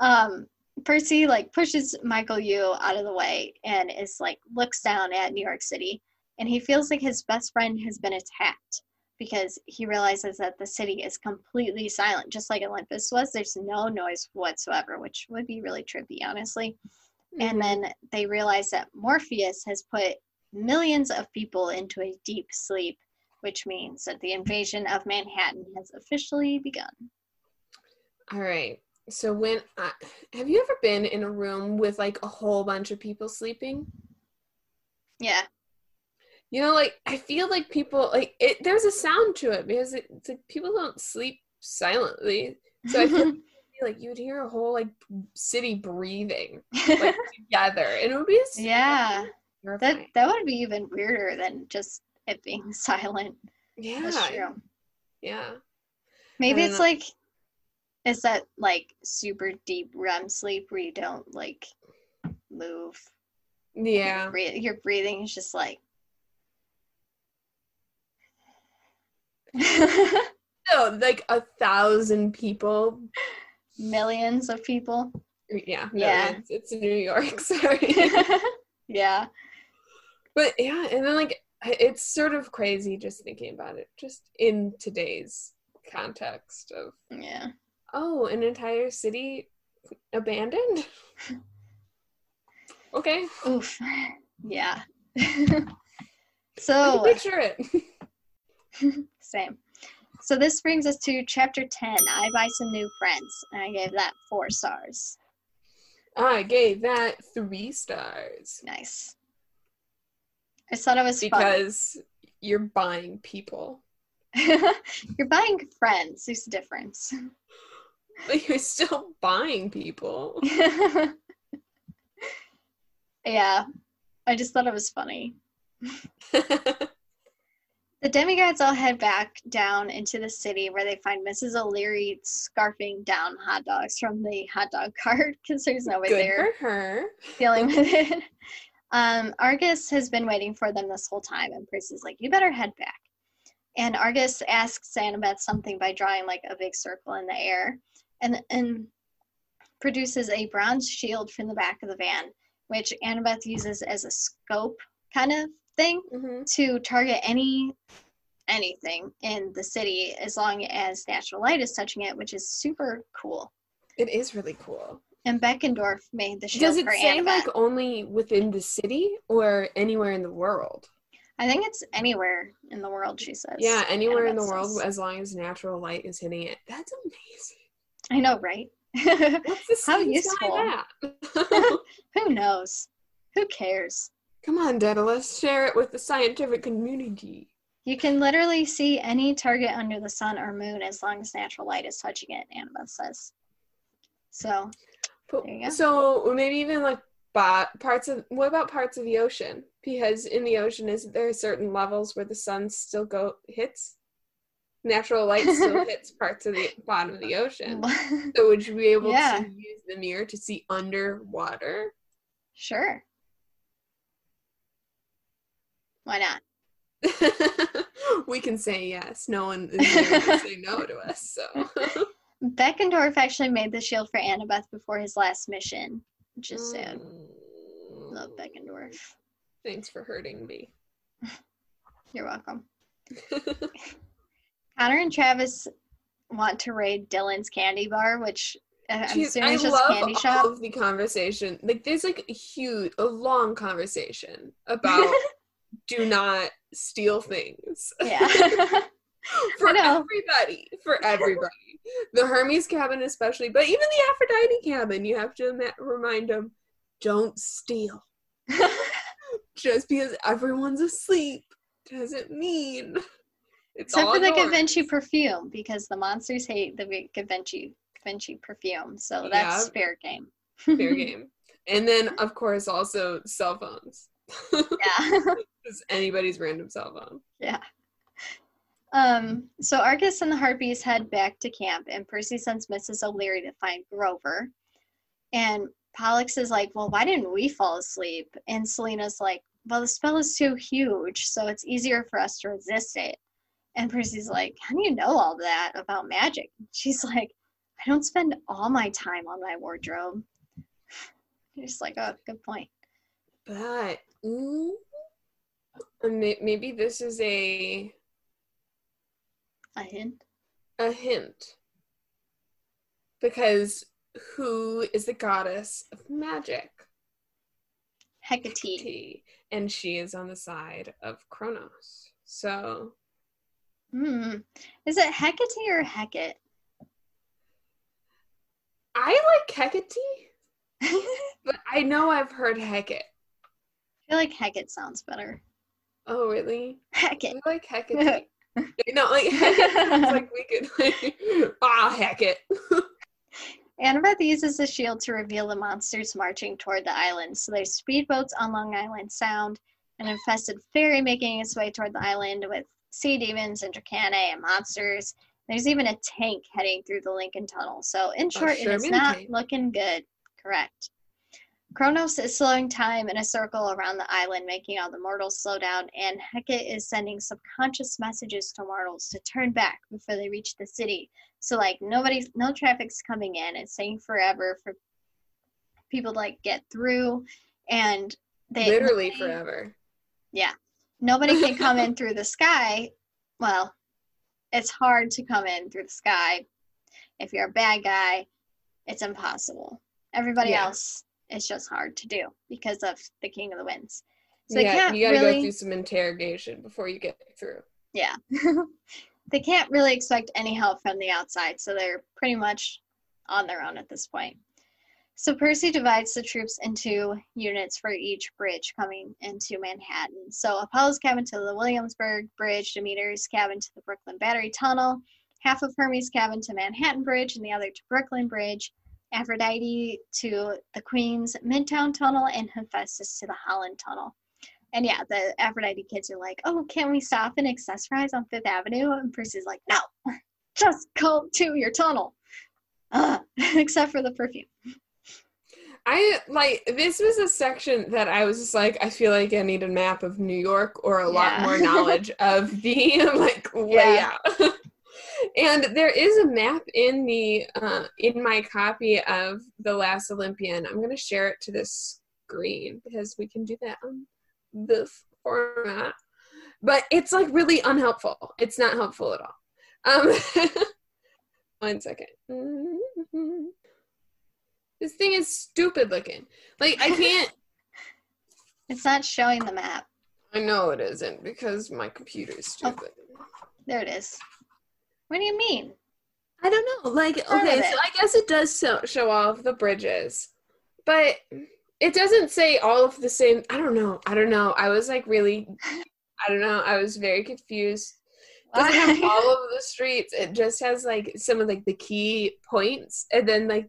um Percy like pushes Michael Yew out of the way and is like looks down at New York City and he feels like his best friend has been attacked because he realizes that the city is completely silent just like Olympus was there's no noise whatsoever which would be really trippy honestly Mm-hmm. and then they realize that Morpheus has put millions of people into a deep sleep which means that the invasion of Manhattan has officially begun All right. So when I, have you ever been in a room with like a whole bunch of people sleeping? yeah You know, like I feel like people like it. There's a sound to it because it, it's like people don't sleep silently. So I feel <laughs> <laughs> like you would hear a whole like city breathing like <laughs> together, and it would be so yeah, that terrifying. that would be even weirder than just it being silent. yeah, That's true. yeah. Maybe it's know. like it's that like super deep REM sleep where you don't like move. Yeah. Your breathing is just like <laughs> No, like a thousand people. millions of people. Yeah. Yeah. millions. It's New York. <laughs> <laughs> Sorry. yeah. But yeah, and then like it's sort of crazy just thinking about it, just in today's context of Yeah. oh, an entire city abandoned. okay, Oof. Yeah. So picture it. Same. So this brings us to chapter 10. I buy some new friends. And I gave that four stars. I gave that three stars Nice. I thought it was because you're buying people. <laughs> You're buying friends. There's a difference. <laughs> But you're still buying people. <laughs> yeah. I just thought it was funny. The demigods all head back down into the city where they find Mrs. O'Leary scarfing down hot dogs from the hot dog <laughs> cart because there's nobody Good there. for her. dealing with it. Um, Argus has been waiting for them this whole time, and Percy's like, "You better head back." And Argus asks Annabeth something by drawing like a big circle in the air, and and produces a bronze shield from the back of the van, which Annabeth uses as a scope kind of thing hmm to target any anything in the city as long as natural light is touching it, which is super cool. It is really cool. And Beckendorf made the shield Does it say Annabeth. like only within the city or anywhere in the world? I think it's anywhere in the world, she says. Yeah, anywhere in the world says. as long as natural light is hitting it. That's amazing. I know, right? <laughs> What's the How useful. that? <laughs> Who <laughs> knows? Who cares? Come on, Daedalus, share it with the scientific community. You can literally see any target under the sun or moon as long as natural light is touching it, Annabeth says. So, But- There you go. So maybe even like parts of what about parts of the ocean? Because in the ocean, is there certain levels where the sun still go hits? Natural light still <laughs> hits parts of the bottom of the ocean. So would you be able Yeah. to use the mirror to see underwater? sure. Why not? <laughs> we can say yes. No one is going to say no to us. So <laughs> Beckendorf actually made the shield for Annabeth before his last mission, which is sad. Mm. Love Beckendorf. Thanks for hurting me. <laughs> You're welcome. Connor and Travis want to raid Dylan's candy bar, which uh, I'm Jeez, assuming is just love candy all of the conversation. Like there's like a huge, a long conversation about do not steal things. Yeah. <laughs> for everybody. For everybody. the Hermes cabin, especially, but even the Aphrodite cabin, you have to ma- remind them don't steal. <laughs> Just because everyone's asleep doesn't mean it's Except for the. Givenchy perfume, because the monsters hate the Givenchy Givenchy perfume. So that's Yeah. fair game. fair <laughs> game. And then, of course, also cell phones. Yeah. <laughs> Just anybody's random cell phone. yeah. Um, so Argus and the Harpies head back to camp, and Percy sends Mrs. O'Leary to find Grover. And Pollux is like, Well, why didn't we fall asleep? And Silena's like, Well, the spell is too huge, so it's easier for us to resist it. And Percy's like, How do you know all that about magic? <laughs> She's like, I don't spend all my time on my wardrobe. <laughs> Just like, oh, good point. But may- maybe this is a A hint. a hint because who is the goddess of magic? Hecate. T, and she is on the side of Kronos. So Hmm. Is it Hecate or Hecate? I like Hecate, <laughs> but I know I've heard Hecate. Feel like Hecate sounds better. Oh, really? Hecate. I like Hecate. <laughs> no, like <laughs> Hecate sounds like we could like <laughs> ah Hecate. Annabeth uses the shield to reveal the monsters marching toward the island. So there's speedboats on Long Island Sound, an infested ferry making its way toward the island with sea demons and dracaenae and monsters. There's even a tank heading through the Lincoln Tunnel. So in short, it is not tank. looking good. Correct. Kronos is slowing time in a circle around the island, making all the mortals slow down, and Hecate is sending subconscious messages to mortals to turn back before they reach the city. So like nobody's no traffic's coming in. It's taking forever for people to like get through and they Literally nobody- forever. Yeah. Nobody can come in through the sky. Well, it's hard to come in through the sky. If you're a bad guy, it's impossible. Everybody Yeah. else it's just hard to do because of the King of the Winds. So they yeah, you gotta really go through some interrogation before you get through. yeah. <laughs> they can't really expect any help from the outside, so they're pretty much on their own at this point. So Percy divides the troops into units for each bridge coming into Manhattan. So Apollo's cabin to the Williamsburg Bridge, Demeter's cabin to the Brooklyn Battery Tunnel, half of Hermes' cabin to Manhattan Bridge, and the other to Brooklyn Bridge, Aphrodite to the Queens Midtown Tunnel, and Hephaestus to the Holland Tunnel. And yeah, the Aphrodite kids are like, oh, can we stop and accessorize on Fifth Avenue? And Percy's like, no, <laughs> just go to your tunnel. Uh, <laughs> except for the perfume. I like this was a section that I was just like, I feel like I need a map of New York or a lot more knowledge <laughs> of the like Yeah. layout. And there is a map in the uh, in my copy of The Last Olympian. I'm gonna share it to this screen because we can do that on this format. But it's like really unhelpful. It's not helpful at all. Um <laughs> one second. <laughs> This thing is stupid looking. Like I can't <laughs> It's not showing the map. I know it isn't because my computer is Oh. stupid. There it is. What do you mean? I don't know. Like, okay, so. I guess it does show, show all of the bridges, but it doesn't say all of the same. I don't know. I don't know. I was like really, I don't know. I was very confused. It <laughs> doesn't have all of the streets. It just has like some of like the key points, and then like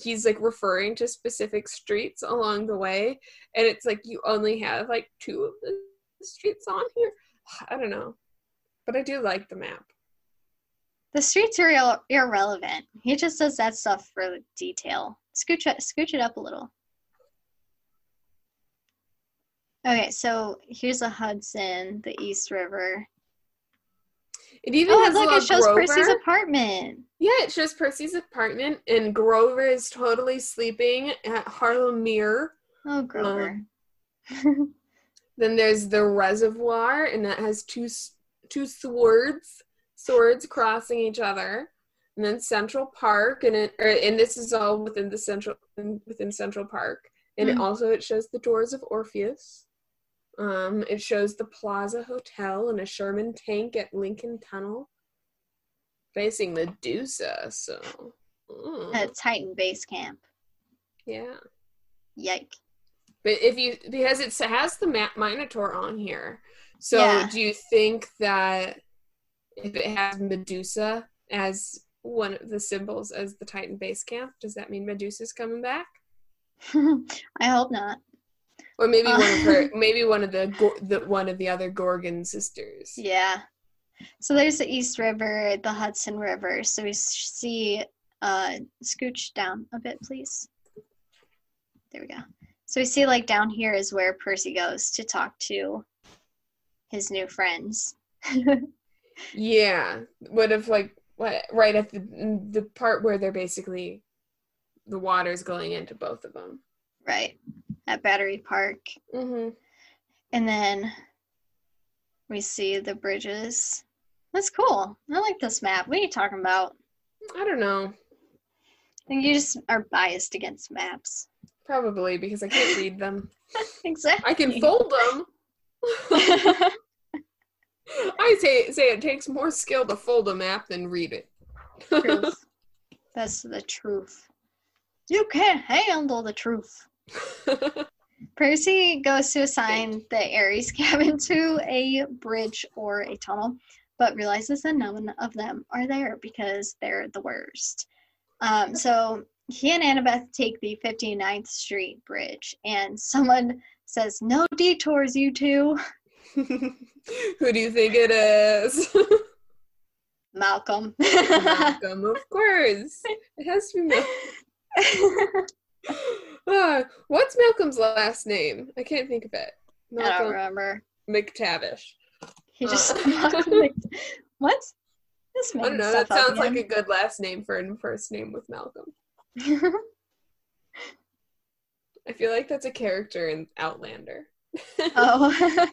he's like referring to specific streets along the way, and it's like you only have like two of the streets on here. <sighs> I don't know, but I do like the map. The streets are ir- irrelevant. He just does that stuff for detail. Scooch it, scooch it up a little. Okay, so here's the Hudson, the East River. It even Oh, has look, it shows Grover. Percy's apartment. Yeah, it shows Percy's apartment, and Grover is totally sleeping at Harlem Meer. Oh, Grover. Um, then there's the reservoir, and that has two two swords, swords crossing each other. And then Central Park, and it, or, and this is all within the central within Central Park. And it Mm. also it shows the doors of Orpheus Um, it shows the Plaza Hotel and a Sherman tank at Lincoln Tunnel facing Medusa. So, mm, At Titan Base Camp. yeah. Yike. But if you because it has the Minotaur on here, so Yeah. do you think that if it has Medusa as one of the symbols as the Titan base camp, does that mean Medusa's coming back? <laughs> I hope not. Or maybe one of her, Uh. <laughs> maybe one of the, the one of the other Gorgon sisters. Yeah. So there's the East River, the Hudson River. So we see, uh, scooch down a bit, please. There we go. So we see like down here is where Percy goes to talk to his new friends. <laughs> Yeah, would have like what right at the the part where they're basically the water's going into both of them. right. At Battery Park. Mm-hmm. And then we see the bridges. That's cool. I like this map. What are you talking about? I don't know, I think you just are biased against maps. probably because I can't read them. <laughs> Exactly. I can fold them. <laughs> I say say it takes more skill to fold a map than read it. truth. <laughs> That's the truth. You can't handle the truth. <laughs> Percy goes to assign the Ares cabin to a bridge or a tunnel, but realizes that none of them are there because they're the worst. Um, so he and Annabeth take the 59th Street Bridge, and someone says, No detours, you two. <laughs> Who do you think it is? <laughs> Malcolm. Malcolm, of course. It has to be Malcolm. <laughs> Ah, what's Malcolm's last name? I can't think of it. I don't Malcolm remember. McTavish. He just Uh. Malcolm what? This I don't know. That sounds like a good last name for a first name with Malcolm. I feel like that's a character in Outlander. oh,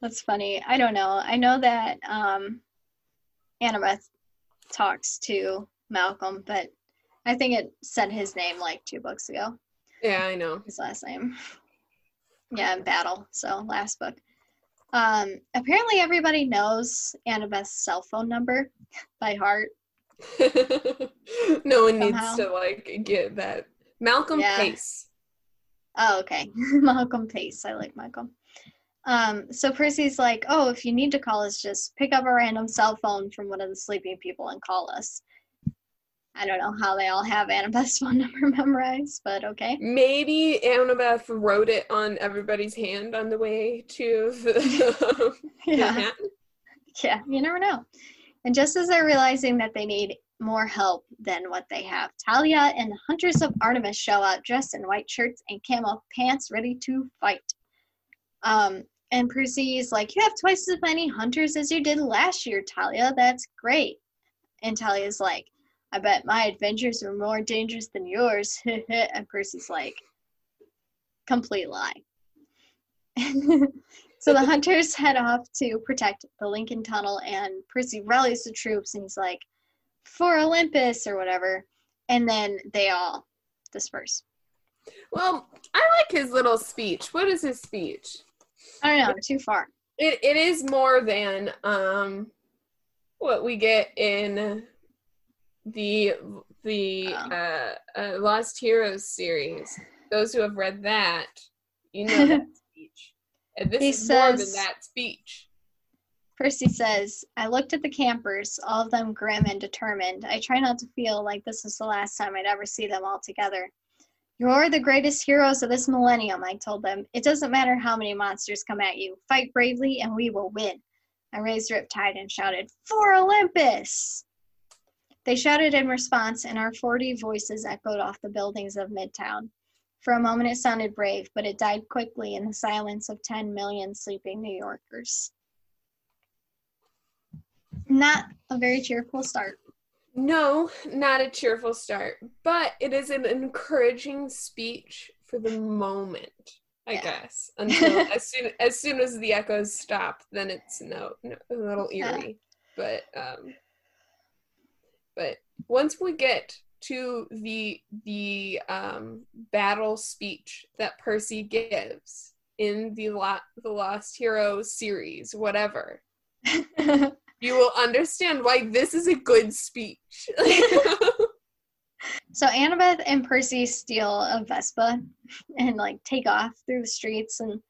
that's funny. I don't know. I know that um, Annabeth talks to Malcolm, but I think it said his name like two books ago. Yeah, I know. His last name. Yeah, in Battle. So last book. Um, apparently, everybody knows Annabeth's cell phone number by heart. <laughs> no one Somehow. needs to like get that. Malcolm Yeah. Pace. Oh, okay. <laughs> Malcolm Pace. I like Malcolm. Um, so Percy's like, oh, if you need to call us, just pick up a random cell phone from one of the sleeping people and call us. I don't know how they all have Annabeth's <laughs> phone number memorized, but okay. Maybe Annabeth wrote it on everybody's hand on the way to the <laughs> Yeah. Yeah, you never know. And just as they're realizing that they need more help than what they have, Thalia and the Hunters of Artemis show out dressed in white shirts and camo pants, ready to fight. Um, and Percy's like, You have twice as many hunters as you did last year, Thalia. That's great. And Thalia's like, I bet my adventures were more dangerous than yours. <laughs> and Percy's like, Complete lie. <laughs> so the hunters <laughs> head off to protect the Lincoln Tunnel, and Percy rallies the troops, and he's like, "For Olympus" or whatever, and then they all disperse. Well, I like his little speech. What is his speech? I don't know, too far. It it is more than um what we get in the the Oh. uh, uh Lost Heroes series. Those who have read that, you know that <laughs> speech. And this He is more than that speech. Percy says, I looked at the campers, all of them grim and determined. I try not to feel like this is the last time I'd ever see them all together. You're the greatest heroes of this millennium, I told them. It doesn't matter how many monsters come at you. Fight bravely and we will win. I raised Riptide and shouted, For Olympus! They shouted in response, and our 40 voices echoed off the buildings of Midtown. For a moment, it sounded brave, but it died quickly in the silence of 10 million sleeping New Yorkers. Not a very cheerful start. No, not a cheerful start, but it is an encouraging speech for the moment, I Yeah. guess. Until <laughs> as soon as soon as the echoes stop, then it's no, no a little eerie. But um but once we get to the the um battle speech that Percy gives in the La- the Lost Hero series, whatever, <laughs> you will understand why this is a good speech. <laughs> so Annabeth and Percy steal a Vespa and like take off through the streets and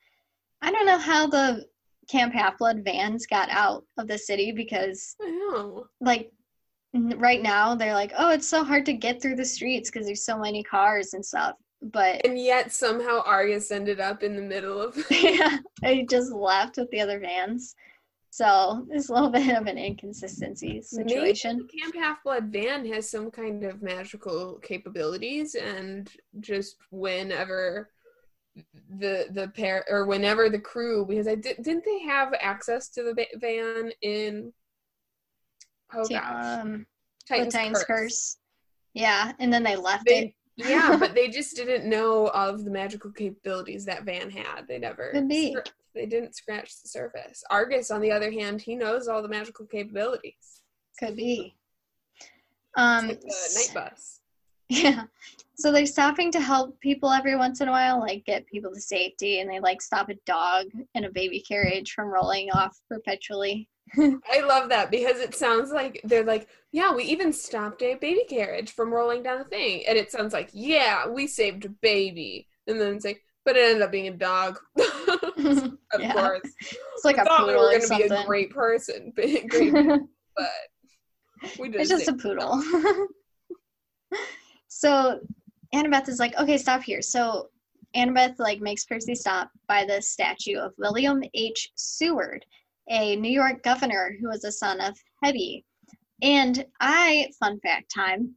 I don't know how the Camp Half Blood vans got out of the city because like right now they're like, oh, it's so hard to get through the streets because there's so many cars and stuff. But And yet somehow Argus ended up in the middle of <laughs> yeah, they just left with the other vans. So it's a little bit of an inconsistency situation. Camp Half Blood van has some kind of magical capabilities, and just whenever the the pair or whenever the crew, because I did, didn't they have access to the va- van in oh gosh, um, Titan's, Titan's Curse. curse. Yeah, and then they left They- it. yeah, <laughs> but they just didn't know of the magical capabilities that van had. They never Could be. They didn't scratch the surface. Argus, on the other hand, he knows all the magical capabilities. Could be. Um, like night bus. <laughs> Yeah. So they're stopping to help people every once in a while, like get people to safety, and they like stop a dog in a baby carriage from rolling off perpetually. <laughs> I love that because it sounds like they're like, yeah, we even stopped a baby carriage from rolling down the thing. And it sounds like, yeah, we saved a baby. And then it's like, but it ended up being a dog. <laughs> <laughs> of Yeah. course. It's like we a thought we were going to be a great person, <laughs> <laughs> great people, but we just, it's just a poodle. so Annabeth is like, okay, stop here. So Annabeth like makes Percy stop by the statue of William H. Seward, a New York governor who was a son of Hebe. And I, fun fact time,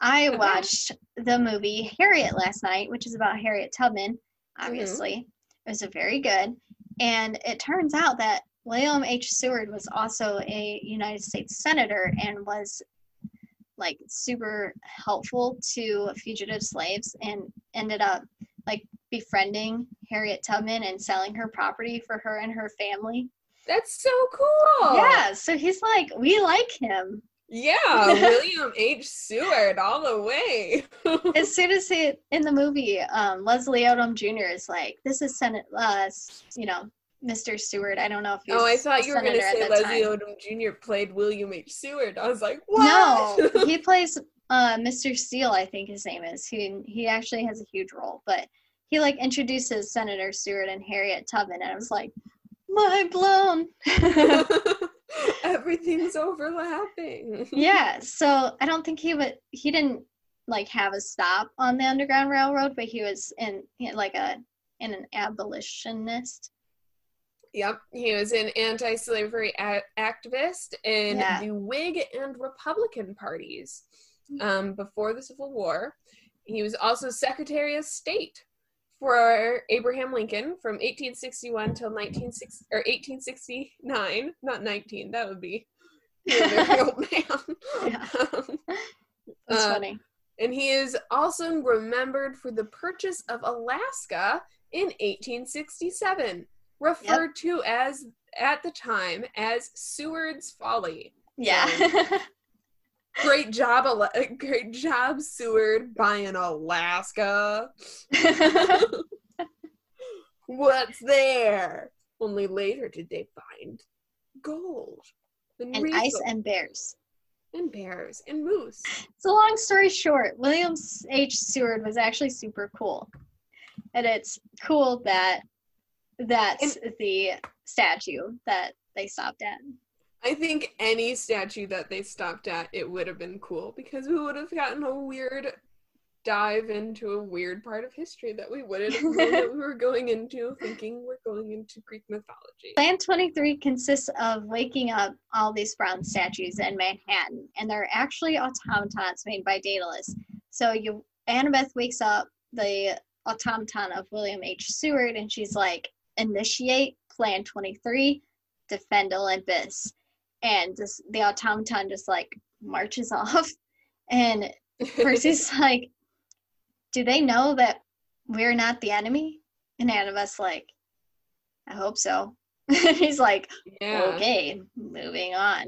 I watched the movie Harriet last night, which is about Harriet Tubman, Mm-hmm. obviously. It was a very good. And it turns out that William H. Seward was also a United States Senator and was like super helpful to fugitive slaves and ended up like befriending Harriet Tubman and selling her property for her and her family. That's so cool. Yeah, so he's like, we like him. Yeah, William H. Seward all the way. <laughs> As soon as he in the movie, um, Leslie Odom Jr. is like, this is Senate, uh, you know, Mr. Seward. I don't know if he's oh, I thought you were going to say Leslie time. Odom Jr. played William H. Seward. I was like, what? No, he <laughs> plays uh, Mr. Steele, I think his name is. He he actually has a huge role, but he like introduces Senator Seward and Harriet Tubman, and I was like, mind blown. <laughs> <laughs> Everything's overlapping. yeah, <laughs> so I don't think he would. He didn't like have a stop on the Underground Railroad, but he was in, like a in an abolitionist. Yep, he was an anti-slavery a- activist in Yeah. the Whig and Republican parties um, before the Civil War. He was also Secretary of State for Abraham Lincoln from 1861 till 1960 or 1869. Not 19. That would be a very <laughs> old man. Yeah. <laughs> That's Uh, funny. and he is also remembered for the purchase of Alaska in 1867, referred to as at the time as Seward's Folly. Yeah. Great job, Ala- <laughs> great job, Seward, buying Alaska. <laughs> What's there? Only later did they find gold and, and ice and bears. and bears and moose. So long story short, William H. Seward was actually super cool, and it's cool that that's the statue that they stopped at. I think any statue that they stopped at, it would have been cool because we would have gotten a weird dive into a weird part of history that we wouldn't have known that we were going into, thinking we're going into Greek mythology. Plan 23 consists of waking up all these bronze statues in Manhattan, and they're actually automatons made by Daedalus. So you, Annabeth wakes up the automaton of William H. Seward, and she's like, initiate Plan 23, defend Olympus. And just, the automaton just like marches <laughs> off, and Percy's <laughs> like, do they know that we're not the enemy? And Annabeth's like, I hope so. <laughs> He's like, yeah. okay, moving on.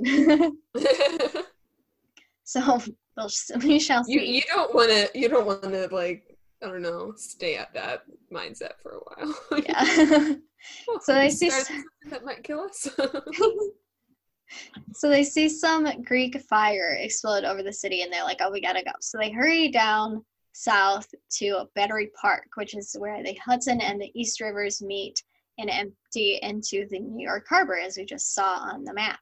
so we'll, we shall see. you you don't want to you don't want to like I don't know, stay at that mindset for a while. Yeah. Oh, So they see something that might kill us. So they see some Greek fire explode over the city and they're like, oh, we gotta go. So they hurry down south to Battery Park, which is where the Hudson and the East Rivers meet and empty into the New York Harbor, as we just saw on the map.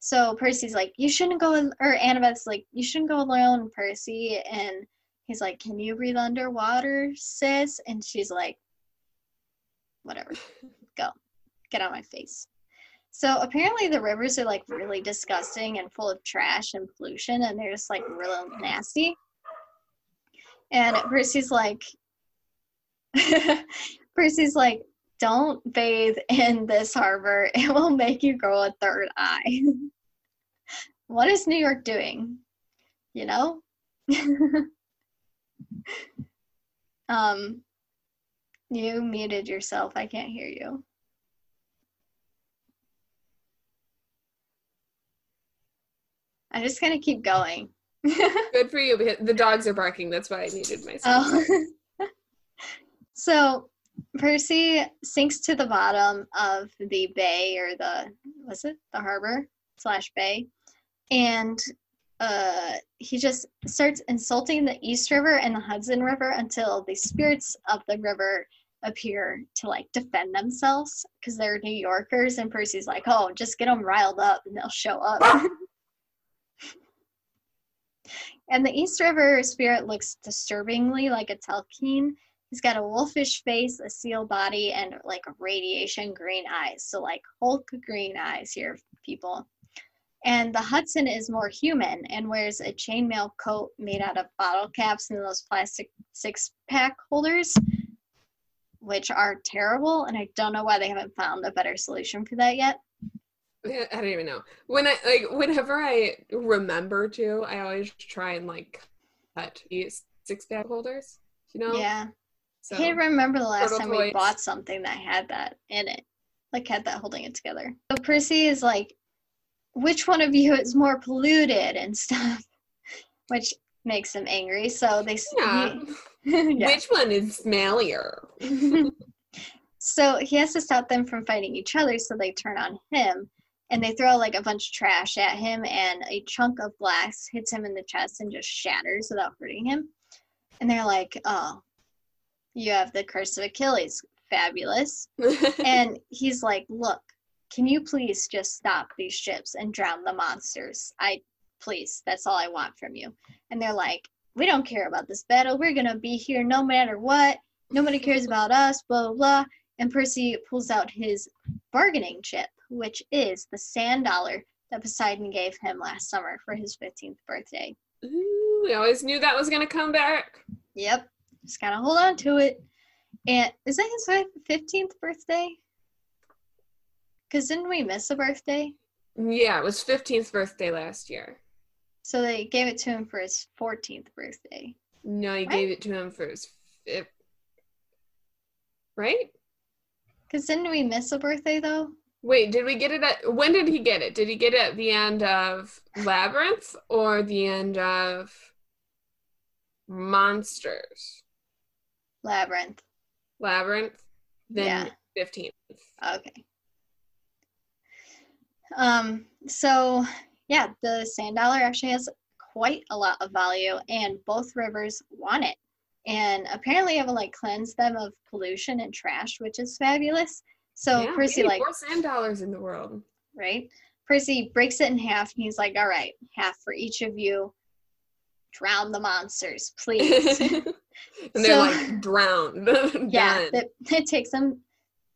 So Percy's like, you shouldn't go, or Annabeth's like, you shouldn't go alone, Percy. And he's like, can you breathe underwater, sis? And she's like, whatever, <laughs> go, get out of my face. So apparently the rivers are like really disgusting and full of trash and pollution, and they're just like really nasty. And Percy's like, <laughs> Percy's like, don't bathe in this harbor. <laughs> It will make you grow a third eye. <laughs> what is New York doing? You know? um, you muted yourself. I can't hear you. I'm just gonna keep going. <laughs> Good for you. because The dogs are barking. That's why I muted myself. Oh. <laughs> so Percy sinks to the bottom of the bay or the was it the harbor slash bay, and uh, he just starts insulting the East River and the Hudson River until the spirits of the river appear to like defend themselves because they're New Yorkers, and Percy's like, "Oh, just get them riled up and they'll show up." <laughs> And the East River spirit looks disturbingly like a Telkhine. He's got a wolfish face, a seal body, and like radiation green eyes. So, like Hulk green eyes here, people. And the Hudson is more human and wears a chainmail coat made out of bottle caps and those plastic six pack holders, which are terrible. And I don't know why they haven't found a better solution for that yet. <laughs> I don't even know. When I like whenever I remember to, I always try and like cut these six pack holders. You know? Yeah. So I can't remember the last time we bought something that had that in it, like had that holding it together. So Percy is like, which one of you is more polluted and stuff, <laughs> which makes him angry. So they, Yeah. he- <laughs> yeah. Which one is smellier? so he has to stop them from fighting each other. So they turn on him, and they throw like a bunch of trash at him, and a chunk of glass hits him in the chest and just shatters without hurting him. And they're like, "Oh, you have the curse of Achilles. Fabulous." <laughs> and he's like, "Look, can you please just stop these ships and drown the monsters? I please, that's all I want from you." And they're like, "We don't care about this battle. We're going to be here no matter what. Nobody cares about us, blah blah." blah. And Percy pulls out his bargaining chip, which is the sand dollar that Poseidon gave him last summer for his 15th birthday. Ooh, we always knew that was gonna come back. Yep. Just gotta hold on to it. And is that his fifteenth birthday? Cause didn't we miss a birthday? Yeah, it was 15th birthday last year. So they gave it to him for his fourteenth birthday. No, he Right? gave it to him for his fifth. Right? Cause didn't we miss a birthday though? Wait, did we get it at when did he get it? Did he get it at the end of Labyrinth or the end of Monsters? Labyrinth. Labyrinth? Then 15th. Okay. Um. So yeah, the sand dollar actually has quite a lot of value, and both rivers want it. And apparently, it will like cleanse them of pollution and trash, which is fabulous. So yeah, Percy like more sand dollars in the world. right? Percy breaks it in half and he's like, all right, half for each of you. Drown the monsters, please. <laughs> and <laughs> they're like "Drown." <laughs> yeah, it, it takes them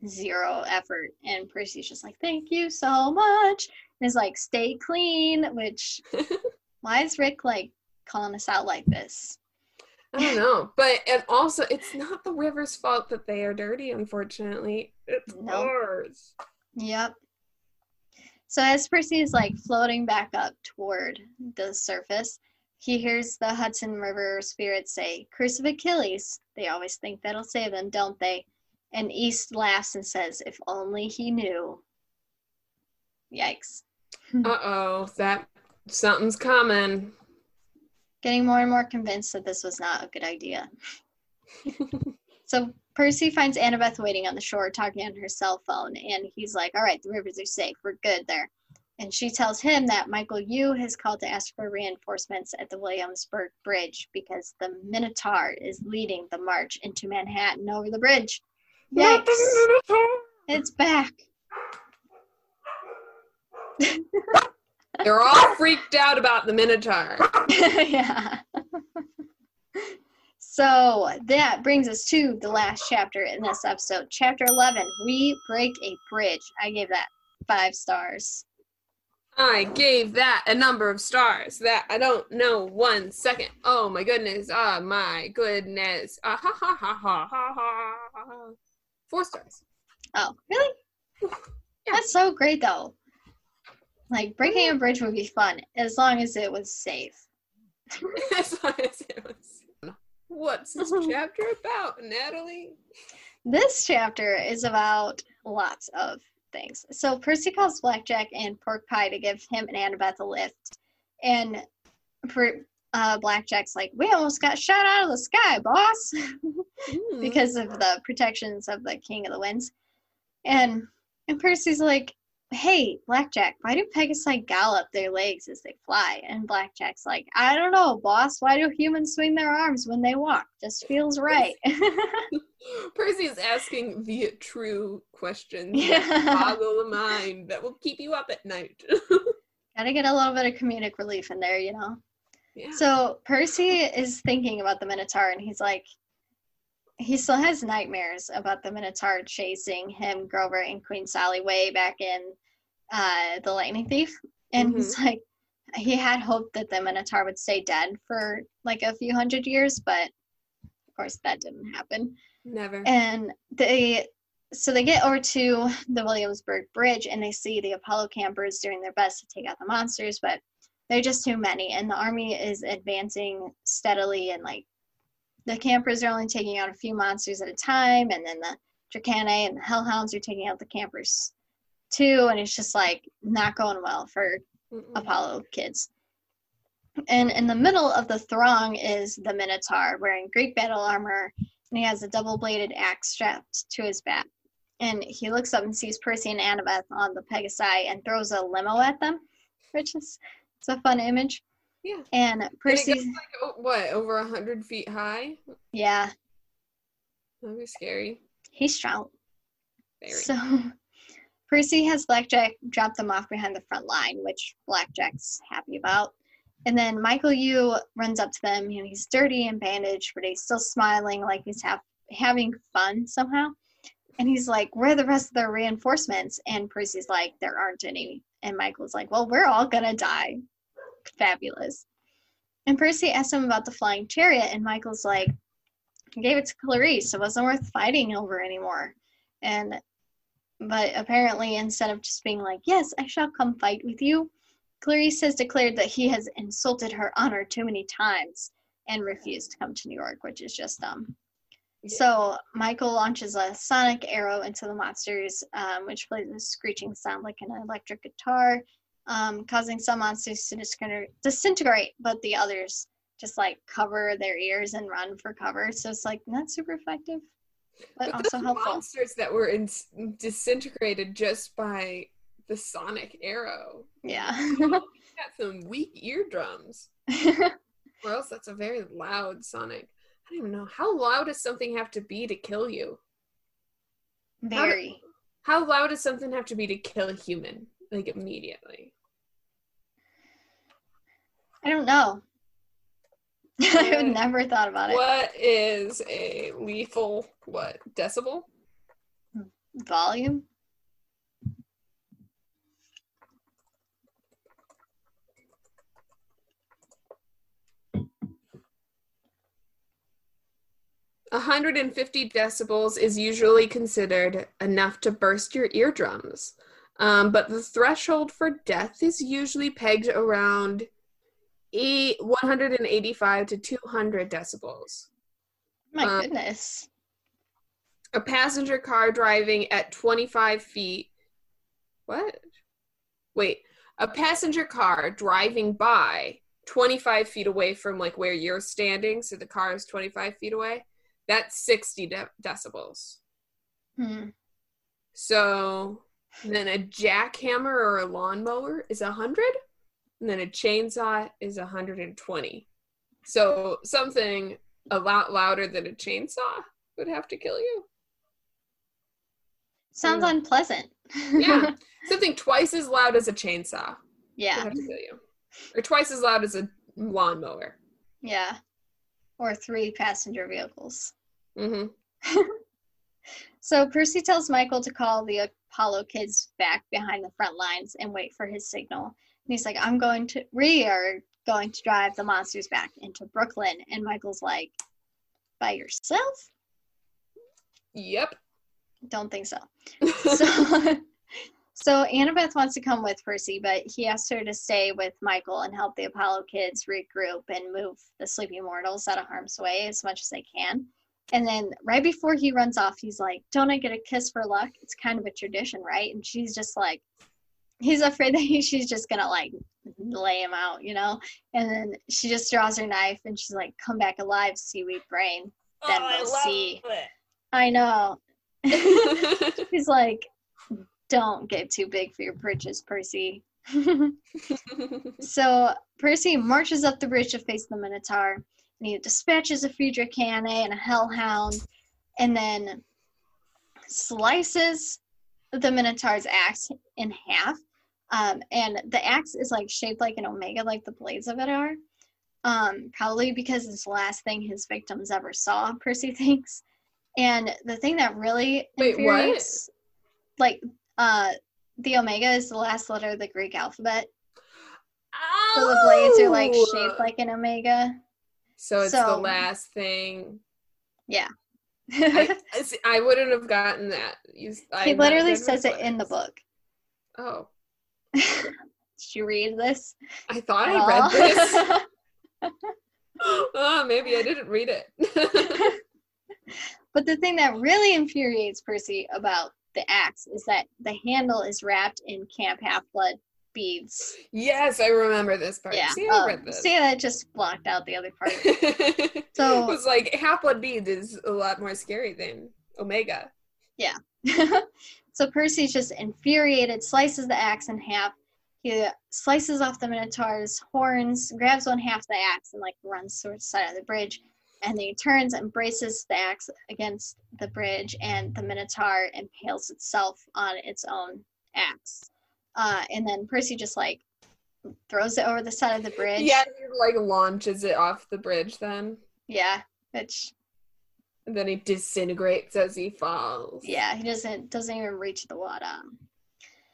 zero effort. And Percy's just like, thank you so much. And is like, stay clean, which, why is Rick like calling us out like this? I don't know. But and also it's not the river's fault that they are dirty, unfortunately. It's ours. Yep. So as Percy is like floating back up toward the surface, he hears the Hudson River spirits say, Curse of Achilles. They always think that'll save them, don't they? And East laughs and says, If only he knew. Yikes. <laughs> Uh oh, that something's coming. Getting more and more convinced that this was not a good idea. <laughs> So Percy finds Annabeth waiting on the shore talking on her cell phone, and he's like, All right, the rivers are safe. We're good there. And she tells him that Michael Yew has called to ask for reinforcements at the Williamsburg Bridge because the Minotaur is leading the march into Manhattan over the bridge. Yikes! It's back. <laughs> They're all freaked out about the Minotaur. <laughs> yeah. So that brings us to the last chapter in this episode. Chapter 11 We Break a Bridge. I gave that five stars. I gave that a number of stars that I don't know one second. Oh my goodness. Ah, my goodness. Ah, ha, ha, ha, ha, ha, ha. Four stars. Oh, really? Yeah. That's so great, though. Like, breaking a bridge would be fun as long as it was safe. <laughs> as long as it was. What's this <laughs> chapter about, Natalie? This chapter is about lots of things. So Percy calls Blackjack and Pork Pie to give him and Annabeth a lift. And for uh, Blackjack's like, we almost got shot out of the sky, boss, <laughs> Hmm. because of the protections of the King of the Winds. And and Percy's like, hey, Blackjack, why do Pegasi gallop their legs as they fly? And Blackjack's like, I don't know, boss. Why do humans swing their arms when they walk? Just feels right. <laughs> Percy is asking the true questions Yeah. that <laughs> boggle the mind that will keep you up at night. <laughs> Gotta get a little bit of comedic relief in there, you know? yeah. So Percy is thinking about the Minotaur and he's like, he still has nightmares about the Minotaur chasing him, Grover, and Queen Sally way back in uh, The Lightning Thief. And he's like, he had hoped that the Minotaur would stay dead for like a few hundred years, but of course that didn't happen. Never. And they, so they get over to the Williamsburg Bridge and they see the Apollo campers doing their best to take out the monsters, but they're just too many. And the army is advancing steadily, and like the campers are only taking out a few monsters at a time, and then the Dracaenae and the Hellhounds are taking out the campers too. And it's just like not going well for Mm-mm. Apollo kids. And in the middle of the throng is the Minotaur wearing Greek battle armor, and he has a double bladed axe strapped to his back. And he looks up and sees Percy and Annabeth on the Pegasi and throws a limo at them, which is it's a fun image. Yeah. And And Percy, goes like, what, over a hundred feet high? yeah, That'd be scary. he's strong. Very. So <laughs> Percy has Blackjack drop them off behind the front line, which Blackjack's happy about. And then Michael Yew runs up to them. You know, he's dirty and bandaged, but he's still smiling like he's have, having fun somehow. And he's like, Where are the rest of their reinforcements? And Percy's like, There aren't any. And Michael's like, Well, we're all gonna die. Fabulous. And Percy asks him about the flying chariot, and Michael's like, I gave it to Clarisse. It wasn't worth fighting over anymore. And but apparently instead of just being like yes i shall come fight with you clarisse has declared that he has insulted her honor too many times and refused to come to new york which is just dumb Yeah. so michael launches a sonic arrow into the monsters um, which plays a screeching sound like an electric guitar um, causing some monsters to disintegrate but the others just like cover their ears and run for cover so it's like not super effective but, But also helpful monsters that were in- disintegrated just by the sonic arrow. yeah <laughs> <laughs> Got some weak eardrums. <laughs> Or else that's a very loud sonic. I don't even know. How loud does something have to be to kill you? Very. How loud does something have to be to kill a human? Like immediately. I don't know. <laughs> I Yeah. would never thought about it. What is a lethal what decibel? Volume? hundred and fifty decibels is usually considered enough to burst your eardrums. Um, but the threshold for death is usually pegged around eight, 185 to 200 decibels. My Um, goodness. a passenger car driving at 25 feet. What? Wait, a passenger car driving by 25 feet away from like where you're standing, so the car is 25 feet away. that's 60 de- decibels. Hmm. So then a jackhammer or a lawnmower is 100, and then a chainsaw is 120. So something a lot louder than a chainsaw would have to kill you. Sounds Mm. unpleasant. Yeah. <laughs> something twice as loud as a chainsaw would yeah. have to kill you. Or twice as loud as a lawnmower. Yeah. Or three passenger vehicles. hmm <laughs> So Percy tells Michael to call the Apollo kids back behind the front lines and wait for his signal. And he's like, I'm going to, we are going to drive the monsters back into Brooklyn. And Michael's like, by yourself? Yep. Don't think so. <laughs> So, <laughs> so Annabeth wants to come with Percy, but he asks her to stay with Michael and help the Apollo kids regroup and move the sleeping mortals out of harm's way as much as they can. And then right before he runs off, he's like, Don't I get a kiss for luck? It's kind of a tradition, right? And she's just like, He's afraid <laughs> that he, she's just gonna like lay him out, you know? And then she just draws her knife and she's like, Come back alive, seaweed brain. Then we'll see. I know. <laughs> He's like, Don't get too big for your britches, Percy. <laughs> So Percy marches up the bridge to face the Minotaur, and he dispatches a dracaena and a Hellhound, and then slices the Minotaur's axe in half. Um, and the axe is like shaped like an omega, like the blades of it are. Um, probably because it's the last thing his victims ever saw, <laughs> Percy thinks. And the thing that really Wait, what? like, uh, the omega is the last letter of the Greek alphabet. Oh. So the blades are like Oh! shaped like an omega. So it's the last thing. Yeah. I, <laughs> I wouldn't have gotten that. You, he I'm literally says it in the book. Oh, <laughs> Did you read this? I thought I read oh. this. <laughs> oh, maybe I didn't read it. but the thing that really infuriates Percy about the axe is that the handle is wrapped in Camp Half Blood beads. yes, I remember this part. Yeah. See, I um, this. see, that just blocked out the other part. <laughs> So it was like half blood beads is a lot more scary than Omega. Yeah. <laughs> so Percy's just infuriated, slices the axe in half. He slices off the Minotaur's horns, grabs one half of the axe, and like runs towards the side of the bridge. And then he turns and braces the axe against the bridge, and the Minotaur impales itself on its own axe. Uh, and then Percy just like throws it over the side of the bridge. Yeah, he like launches it off the bridge then. Yeah. Which And then he disintegrates as he falls. yeah, he doesn't doesn't even reach the water.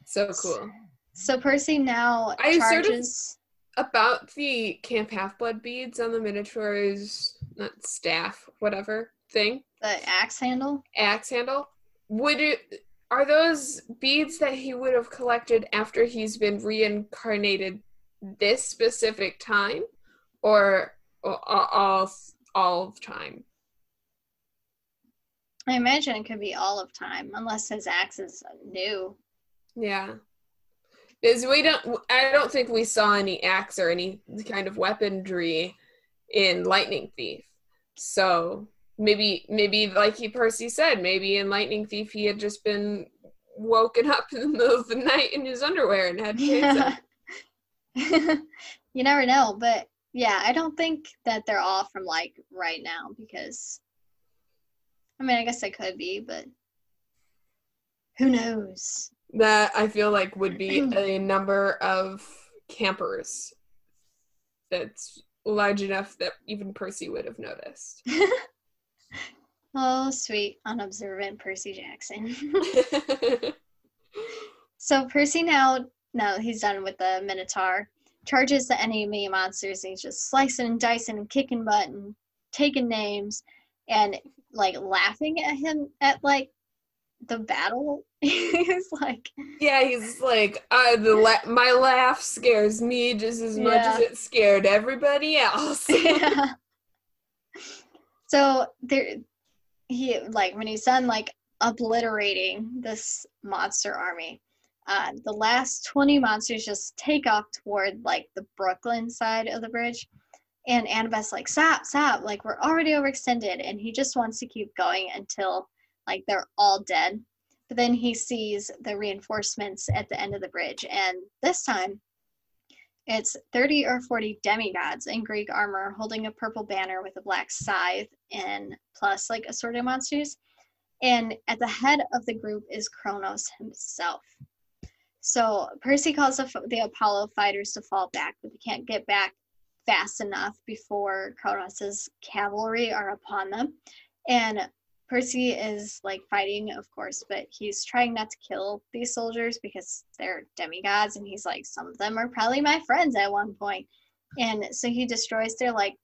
So cool. So Percy now I sort of- charges. About the Camp Half Blood beads on the Minotaur's not staff, whatever thing, the axe handle. axe handle. Would it are those beads that he would have collected after he's been reincarnated this specific time? Or all all, of time? I imagine it could be all of time, unless his axe is new. Yeah. Because we don't I don't think we saw any axe or any kind of weaponry in Lightning Thief. So maybe maybe like he Percy said, maybe in Lightning Thief he had just been woken up in the middle of the night in his underwear and had chainsaw. <laughs> Yeah. you never know, but yeah, I don't think that they're all from like right now because I mean, I guess they could be, but who knows? that I feel like would be <clears throat> a number of campers that's large enough that even Percy would have noticed. <laughs> oh, sweet, unobservant Percy Jackson. <laughs> so Percy now, now he's done with the Minotaur, charges the enemy monsters and he's just slicing and dicing and kicking butt and taking names and like laughing at him at like the battle. <laughs> he's like, Yeah, he's like, uh, the la- my laugh scares me just as much as it scared everybody <laughs> else. yeah. So there, he like when he's done like obliterating this monster army. Uh, the last 20 monsters just take off toward like the Brooklyn side of the bridge. And Annabeth's like, stop, stop, like we're already overextended. And he just wants to keep going until like they're all dead. But then he sees the reinforcements at the end of the bridge. And this time it's 30 or 40 demigods in Greek armor holding a purple banner with a black scythe and plus like assorted monsters. And at the head of the group is Kronos himself. So Percy calls the Apollo fighters to fall back, but they can't get back fast enough before Kronos's cavalry are upon them. And Percy is like fighting, of course, but he's trying not to kill these soldiers because they're demigods, and he's like, some of them are probably my friends at one point. And so he destroys their like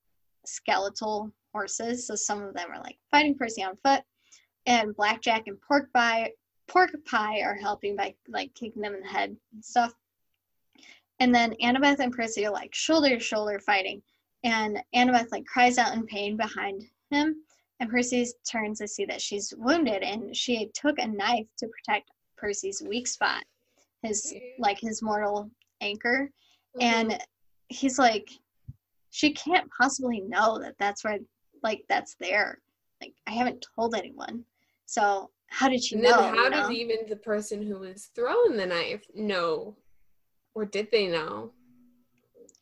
skeletal horses. So some of them are like fighting Percy on foot, and Blackjack and Pork Pie, Pork Pie are helping by like kicking them in the head and stuff. And then Annabeth and Percy are like shoulder to shoulder fighting, and Annabeth like cries out in pain behind him and Percy turns to see that she's wounded, and she took a knife to protect Percy's weak spot, his like his mortal anchor, mm-hmm. and he's like, she can't possibly know that that's where, like that's there. Like I haven't told anyone, so how did she and know? Then how you know? did even the person who was throwing the knife know, or did they know?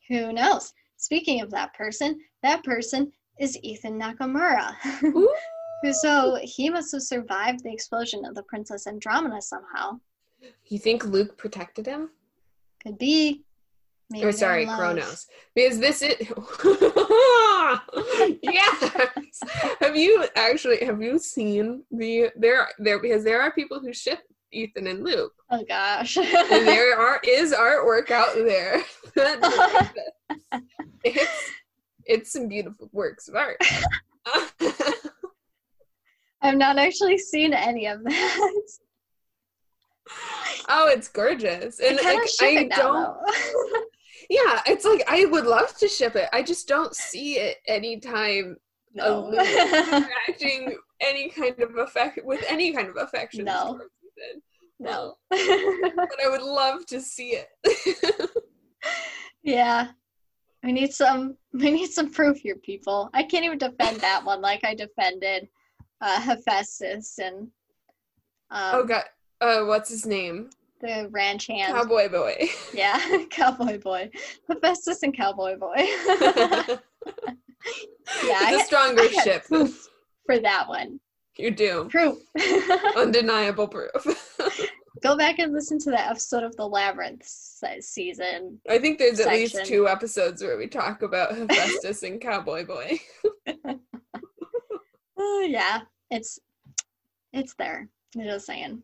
Who knows? Speaking of that person, that person is Ethan Nakamura. <laughs> so he must have survived the explosion of the Princess Andromeda somehow. You think Luke protected him? Could be. Maybe or sorry, Kronos. Because this is <laughs> yes. have you actually have you seen the there there because there are people who ship Ethan and Luke. Oh gosh. and there are is artwork out there. <laughs> it's it's some beautiful works of art. <laughs> I've not actually seen any of that. Oh, it's gorgeous. And I, like, I don't <laughs> Yeah, it's like I would love to ship it. I just don't see it anytime no. <laughs> acting any kind of affect with any kind of affection. No. No. but I would love to see it. yeah. We need some <laughs> we need some proof here, people. I can't even defend that one like I defended uh Hephaestus and um, Oh god uh what's his name? The ranch hand. Cowboy boy. <laughs> Yeah, <laughs> cowboy boy. Hephaestus and cowboy boy. yeah, it's a stronger ship. For that one. You do. Proof. Undeniable proof go back and listen to the episode of the Labyrinth season. I think there's section. at least two episodes where we talk about <laughs> Hephaestus and Cowboy Boy. uh, <laughs> yeah, it's it's there. I'm just saying.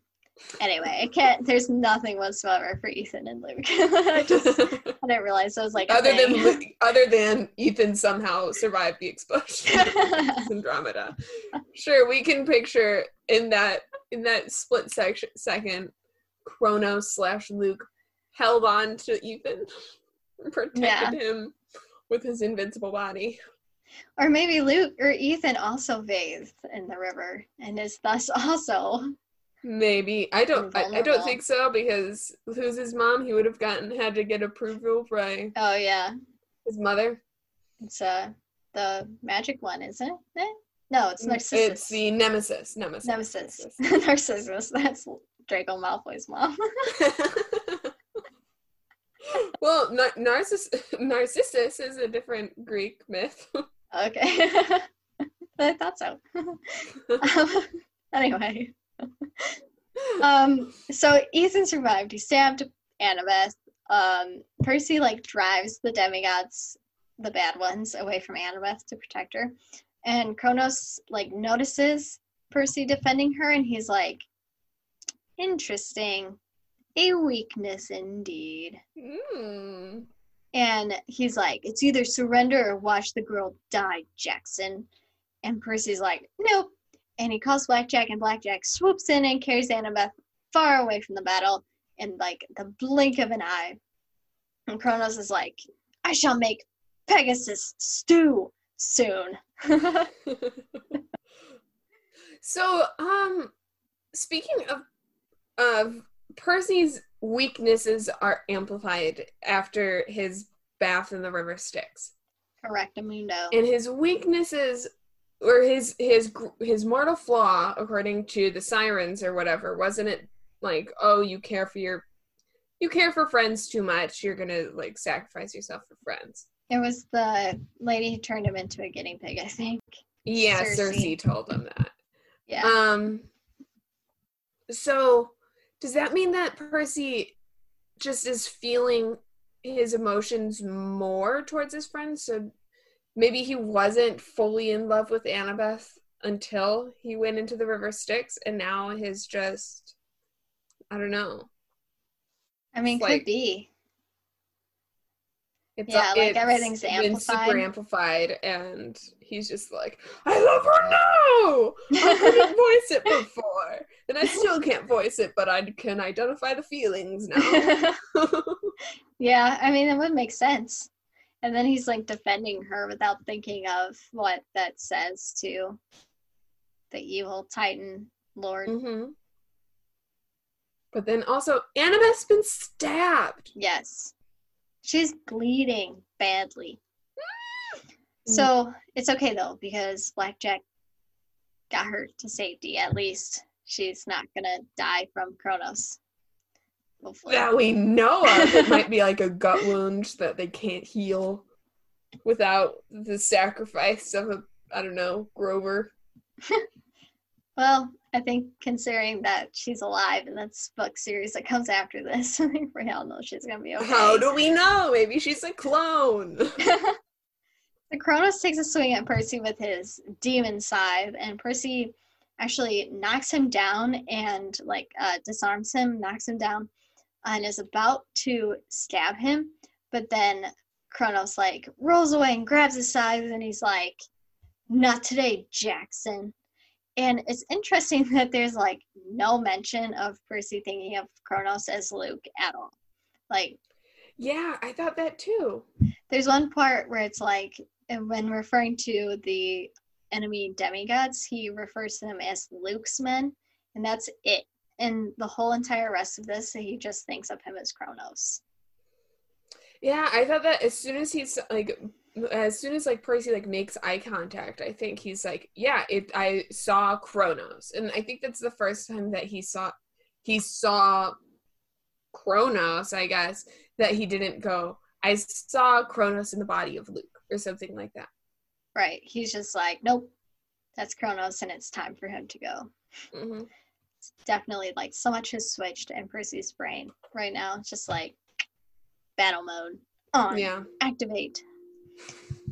Anyway, I can't. There's nothing whatsoever for Ethan and Luke. <laughs> I just I didn't realize I was like other than other than Ethan somehow survived the explosion Andromeda. Sure, we can picture in that in that split section second Kronos slash Luke held on to Ethan, <laughs> protected yeah. him with his invincible body. Or maybe Luke or Ethan also bathed in the river and is thus <laughs> also maybe I don't I, I, don't think so because who's his mom? He would have gotten had to get approval by oh yeah his mother. It's uh the magic one, isn't it? No, it's Narcissus. It's the Nemesis. Nemesis. Nemesis. <laughs> Narcissus. That's Draco Malfoy's mom. <laughs> <laughs> well, Narciss- Narcissus is a different Greek myth. okay. <laughs> I thought so. um, anyway. um, so Ethan survived. He stabbed Annabeth. Um, Percy like drives the demigods, the bad ones, away from Annabeth to protect her. And Kronos like notices Percy defending her, and he's like, Interesting. A weakness indeed. Mm. And he's like, it's either surrender or watch the girl die, Jackson. And Percy's like, nope. And he calls Blackjack, and Blackjack swoops in and carries Annabeth far away from the battle in like the blink of an eye. And Kronos is like, I shall make Pegasus stew soon. <laughs> so, um, speaking of uh, Percy's weaknesses are amplified after his bath in the river Styx. Correctamundo. and his weaknesses or his his his mortal flaw according to the sirens or whatever wasn't it like oh you care for your you care for friends too much you're gonna like sacrifice yourself for friends It was the lady who turned him into a guinea pig, I think. yeah Circe. circe told him that Yeah. um so does that mean that percy just is feeling his emotions more towards his friends so maybe he wasn't fully in love with annabeth until he went into the river styx and now his just i don't know I mean, could like- be. It's Yeah, like, everything's been super amplified. amplified and he's just like i love her now i couldn't <laughs> voice it before and i still can't voice it but i can identify the feelings now <laughs> yeah, I mean, it would make sense. And then he's like defending her without thinking of what that says to the evil Titan Lord. hmm But then also, Annabeth's been stabbed. Yes. She's bleeding badly. Mm. So it's okay though, because Blackjack got her to safety. At least she's not gonna die from Kronos. Hopefully. That we know of. It <laughs> might be like a gut wound that they can't heal without the sacrifice of a, I don't know, Grover. <laughs> Well, I think considering that she's alive in this book series that comes after this, <laughs> I think we all know she's gonna be okay. How do we know? Maybe she's a clone. <laughs> <laughs> the Kronos takes a swing at Percy with his demon scythe, and Percy actually knocks him down and like uh, disarms him, knocks him down, and is about to stab him, but then Kronos like rolls away and grabs his scythe, and he's like, "Not today, Jackson." And it's interesting <laughs> that there's like no mention of Percy thinking of Kronos as Luke at all. Like yeah, I thought that too. there's one part where it's like when referring to the enemy demigods, he refers to them as Luke's men, and that's it. And the whole entire rest of this, he just thinks of him as Kronos. Yeah, I thought that as soon as he's like, as soon as like Percy like makes eye contact, I think he's like, yeah, it. I saw Kronos, and I think that's the first time that he saw, he saw Kronos. I guess that he didn't go. I saw Kronos in the body of Luke or something like that. Right. He's just like, nope, that's Kronos, and it's time for him to go. hmm It's definitely like so much has switched in Percy's brain right now. It's just like battle mode on. Yeah. activate.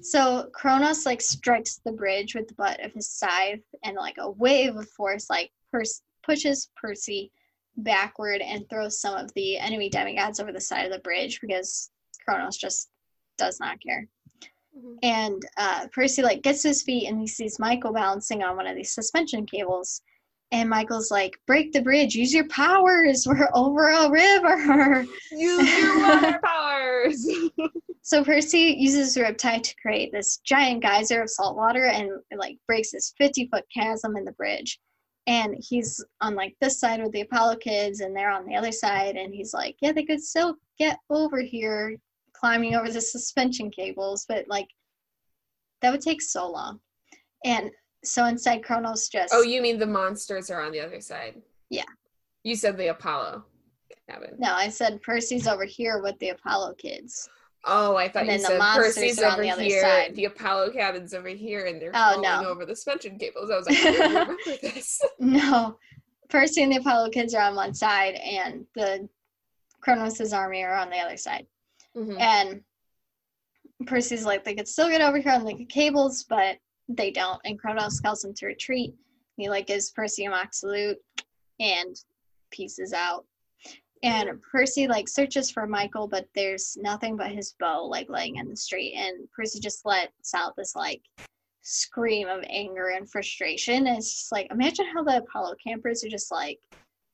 So Kronos like strikes the bridge with the butt of his scythe, and like a wave of force like pers- pushes Percy backward and throws some of the enemy demigods over the side of the bridge because Kronos just does not care. Mhm. And uh, Percy like gets to his feet and he sees Michael balancing on one of these suspension cables. And Michael's like, "Break the bridge! Use your powers! <laughs> We're over a river!" Use your <laughs> water powers. <laughs> So Percy uses Riptide to create this giant geyser of salt water and like breaks this 50 foot chasm in the bridge. And he's on like this side with the Apollo kids and they're on the other side and he's like, Yeah, they could still get over here climbing over the suspension cables, but like that would take so long. And so instead Kronos just oh, you mean the monsters are on the other side? Yeah. You said the Apollo cabin. No, I said Percy's over here with the Apollo kids. Oh, I thought And you then said Percy's over the other here. side. The Apollo cabin's over here, and they're Oh, falling no. over the suspension cables. I was like, I don't <laughs> remember this. <laughs> No, Percy and the Apollo kids are on one side, and the Kronos' army are on the other side. Mhm. And Percy's like, they could still get over here on the cables, but they don't. And Kronos calls them to retreat. He like gives Percy a mock salute and pieces out. And Percy like searches for Michael, but there's nothing but his bow like laying in the street. And Percy just lets out this like scream of anger and frustration. And it's just like imagine how the Apollo campers are just like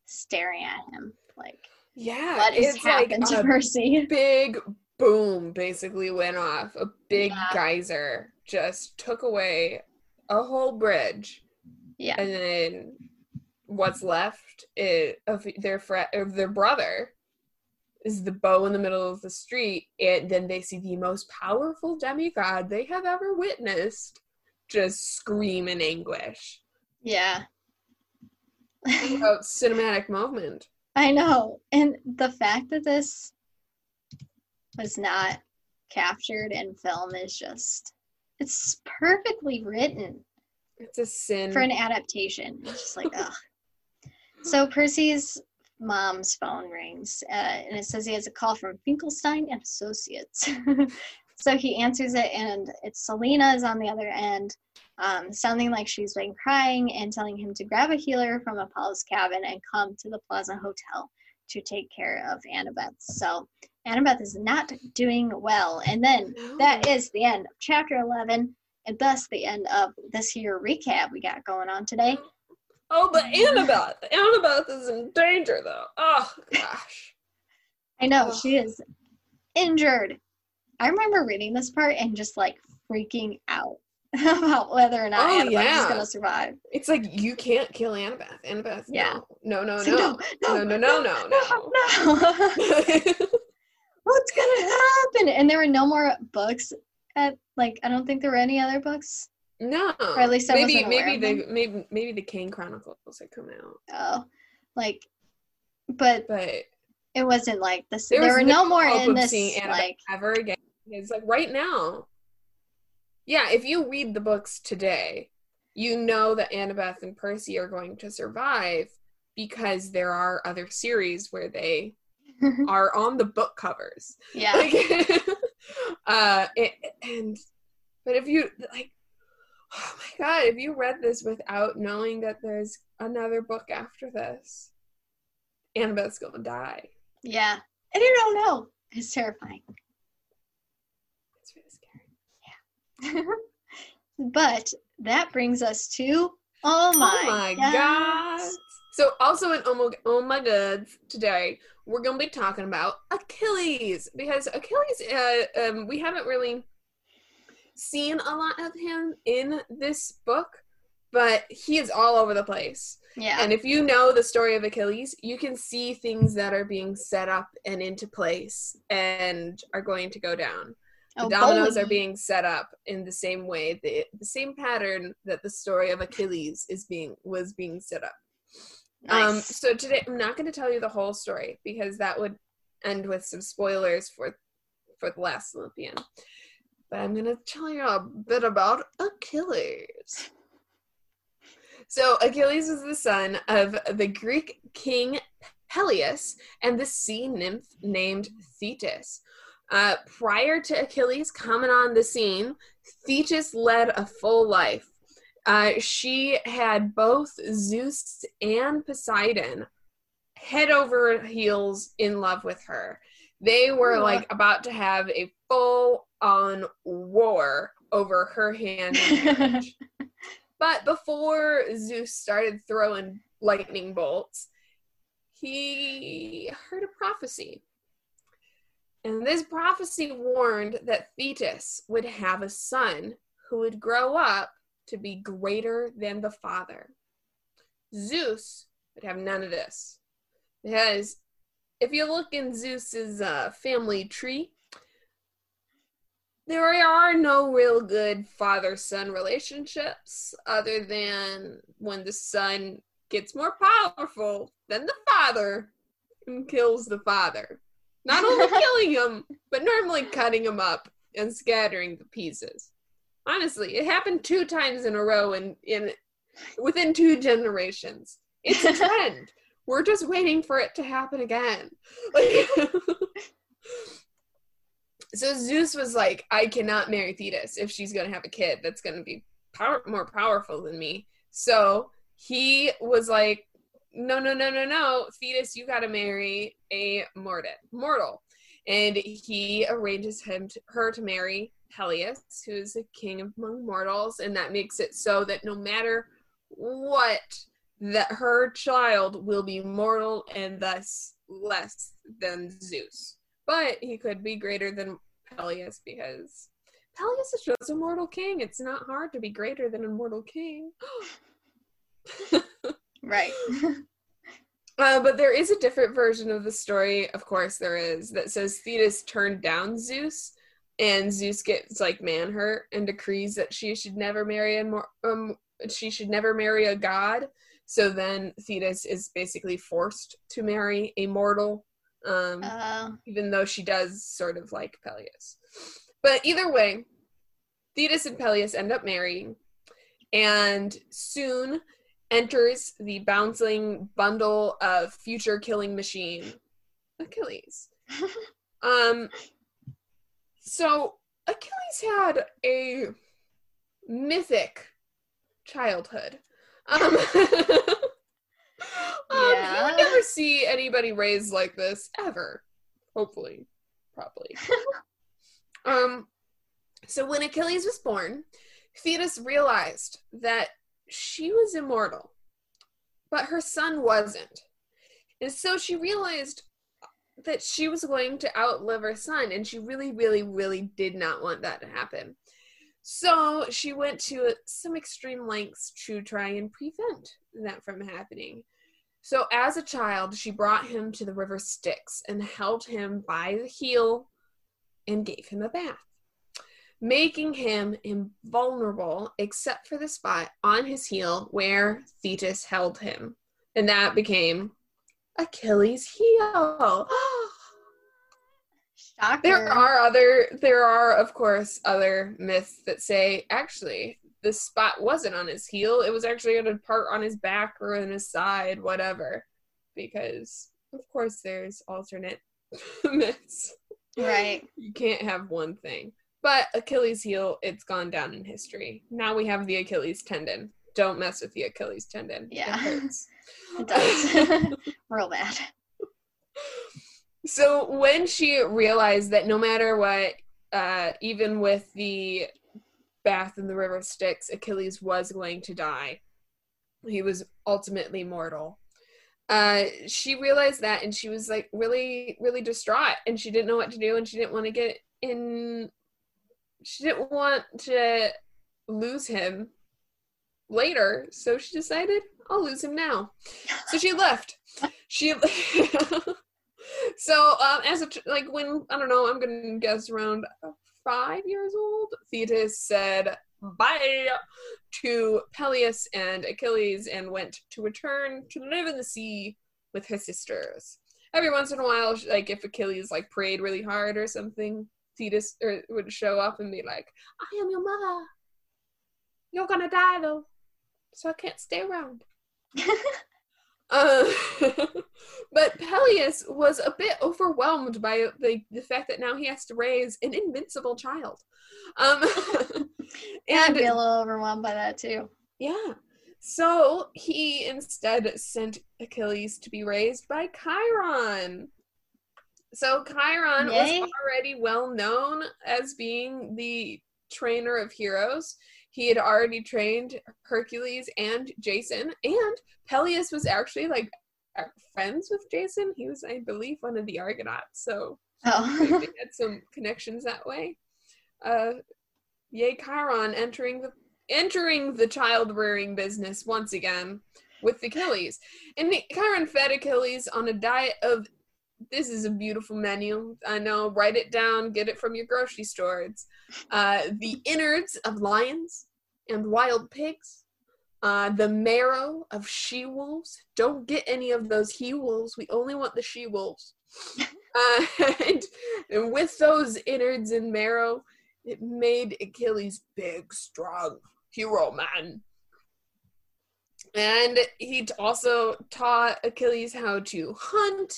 staring at him. Like, Yeah, what has it's like to a Percy? <laughs> big boom basically went off. A big Yeah. geyser just took away a whole bridge, Yeah. and then what's left is, of their fr- of their brother is the bow in the middle of the street, and then they see the most powerful demigod they have ever witnessed just scream in anguish. Yeah. <laughs> About cinematic moment. I know. And the fact that this was not captured in film is just it's perfectly written It's a sin. for an adaptation. It's just like <laughs> ugh. So Percy's mom's phone rings, uh, and it says he has a call from Finkelstein and Associates. <laughs> so he answers it, and it's Silena is on the other end, um, sounding like she's been crying and telling him to grab a healer from Apollo's cabin and come to the Plaza Hotel to take care of Annabeth. So Annabeth is not doing well, and then that is the end of chapter 11 and thus the end of this here recap we got going on today Oh, but Annabeth. Annabeth is in danger though. Oh gosh. i know Ugh. she is injured i remember reading this part and just like freaking out <laughs> about whether or not Oh, Annabeth is gonna survive It's like you can't kill Annabeth. Annabeth. Yeah. No. No. No. <laughs> No. No. No. No. No. No. no, no. <laughs> what's gonna happen and there were no more books at like i don't think there were any other books No. Or at least I maybe maybe the maybe maybe the Kane Chronicles had come out, oh like but but it wasn't like this There there, were no no more in this like ever again. It's like right now. Yeah, if you read the books today, you know that Annabeth and Percy are going to survive because there are other series where they <laughs> are on the book covers. yeah <laughs> Like, <laughs> uh, it, and but if you like, oh my god, if you read this without knowing that there's another book after this, Annabeth's gonna die. Yeah. And you don't know. It's terrifying. It's really scary. Yeah. <laughs> but that brings us to oh my, oh my god! So also in oh my, oh my gods today we're gonna be talking about Achilles because Achilles uh, um, we haven't really seen a lot of him in this book, but he is all over the place. Yeah. And if you know the story of Achilles, you can see things that are being set up and into place and are going to go down. The Oh, dominoes boy. are being set up in the same way, the, the same pattern that the story of Achilles is being was being set up. Um, nice. so today I'm not going to tell you the whole story because that would end with some spoilers for for the last Olympian. But I'm going to tell you a bit about Achilles. So Achilles was the son of the Greek king Peleus and the sea nymph named Thetis. Uh, prior to Achilles coming on the scene, Thetis led a full life. Uh, she had both Zeus and Poseidon head over heels in love with her. They were like about to have a full on war over her hand. <laughs> But before Zeus started throwing lightning bolts, he heard a prophecy. And this prophecy warned that Thetis would have a son who would grow up to be greater than the father. Zeus would have none of this. Because if you look in Zeus's uh, family tree, there are no real good father son relationships other than when the son gets more powerful than the father and kills the father. Not only <laughs> killing him, but normally cutting him up and scattering the pieces. Honestly, it happened two times in a row in, in within two generations. It's a <laughs> trend. We're just waiting for it to happen again. <laughs> So Zeus was like, I cannot marry Thetis if she's going to have a kid that's going to be power- more powerful than me. So he was like, no, no, no, no, no, Thetis, you got to marry a mortal. Mortal, and he arranges him to, her to marry Peleus, who is a king among mortals, and that makes it so that no matter what, that her child will be mortal and thus less than Zeus. But he could be greater than Peleus because Peleus is just a mortal king. It's not hard to be greater than a mortal king. <gasps> right. <laughs> Uh, but there is a different version of the story, of course, there is, that says Thetis turned down Zeus, and Zeus gets like man hurt and decrees that she should never marry a more, um, she should never marry a god. So then Thetis is basically forced to marry a mortal, um, Uh, even though she does sort of like Peleus. But either way, Thetis and Peleus end up marrying, and soon enters the bouncing bundle of future killing machine, Achilles. <laughs> um, so Achilles had a mythic childhood. Um, <laughs> um, Yeah. You would never see anybody raised like this ever. Hopefully, probably. <laughs> um, so when Achilles was born, Thetis realized that she was immortal, but her son wasn't. And so she realized that she was going to outlive her son, and she really, really, really did not want that to happen. So she went to some extreme lengths to try and prevent that from happening. So as a child, she brought him to the river Styx and held him by the heel and gave him a bath, making him invulnerable except for the spot on his heel where Thetis held him. And that became Achilles' heel. <gasps> shocker. There are other there are of course other myths that say actually the spot wasn't on his heel, it was actually on a part on his back or on his side, whatever. Because of course there's alternate <laughs> myths. right. You can't have one thing. But Achilles heel, it's gone down in history. Now we have the Achilles tendon. Don't mess with the Achilles tendon. Yeah. It hurts. <laughs> It does. <laughs> Real bad. So when she realized that no matter what, uh, even with the bath in the river Styx, Achilles was going to die. He was ultimately mortal. Uh, she realized that and she was like really, really distraught and she didn't know what to do and she didn't want to get in, she didn't want to lose him later. So she decided, I'll lose him now. So she left. She <laughs> so um, as a like when I don't know, I'm gonna guess around five years old. Thetis said bye to Peleus and Achilles and went to return to live in the sea with her sisters. Every once in a while, like if Achilles like prayed really hard or something, Thetis er, would show up and be like, "I am your mother. You're gonna die though, so I can't stay around." <laughs> Uh, <laughs> but Peleus was a bit overwhelmed by the, the fact that now he has to raise an invincible child. Um, <laughs> Yeah, I'd and be a little overwhelmed by that too. yeah, so he instead sent Achilles to be raised by Chiron. So Chiron Yay. was already well known as being the trainer of heroes. He had already trained Hercules and Jason, and Peleus was actually like uh, friends with Jason. He was, I believe, one of the Argonauts. So Oh. they had some connections that way. Uh, yay, Chiron entering the entering the child rearing business once again with Achilles. And Chiron fed Achilles on a diet of this is a beautiful menu. I know, write it down, get it from your grocery stores. Uh, the innards of lions and wild pigs, uh, the marrow of she wolves. Don't get any of those he wolves. We only want the she wolves. <laughs> Uh, and, and with those innards and marrow, it made Achilles big, strong hero man. And he also taught Achilles how to hunt,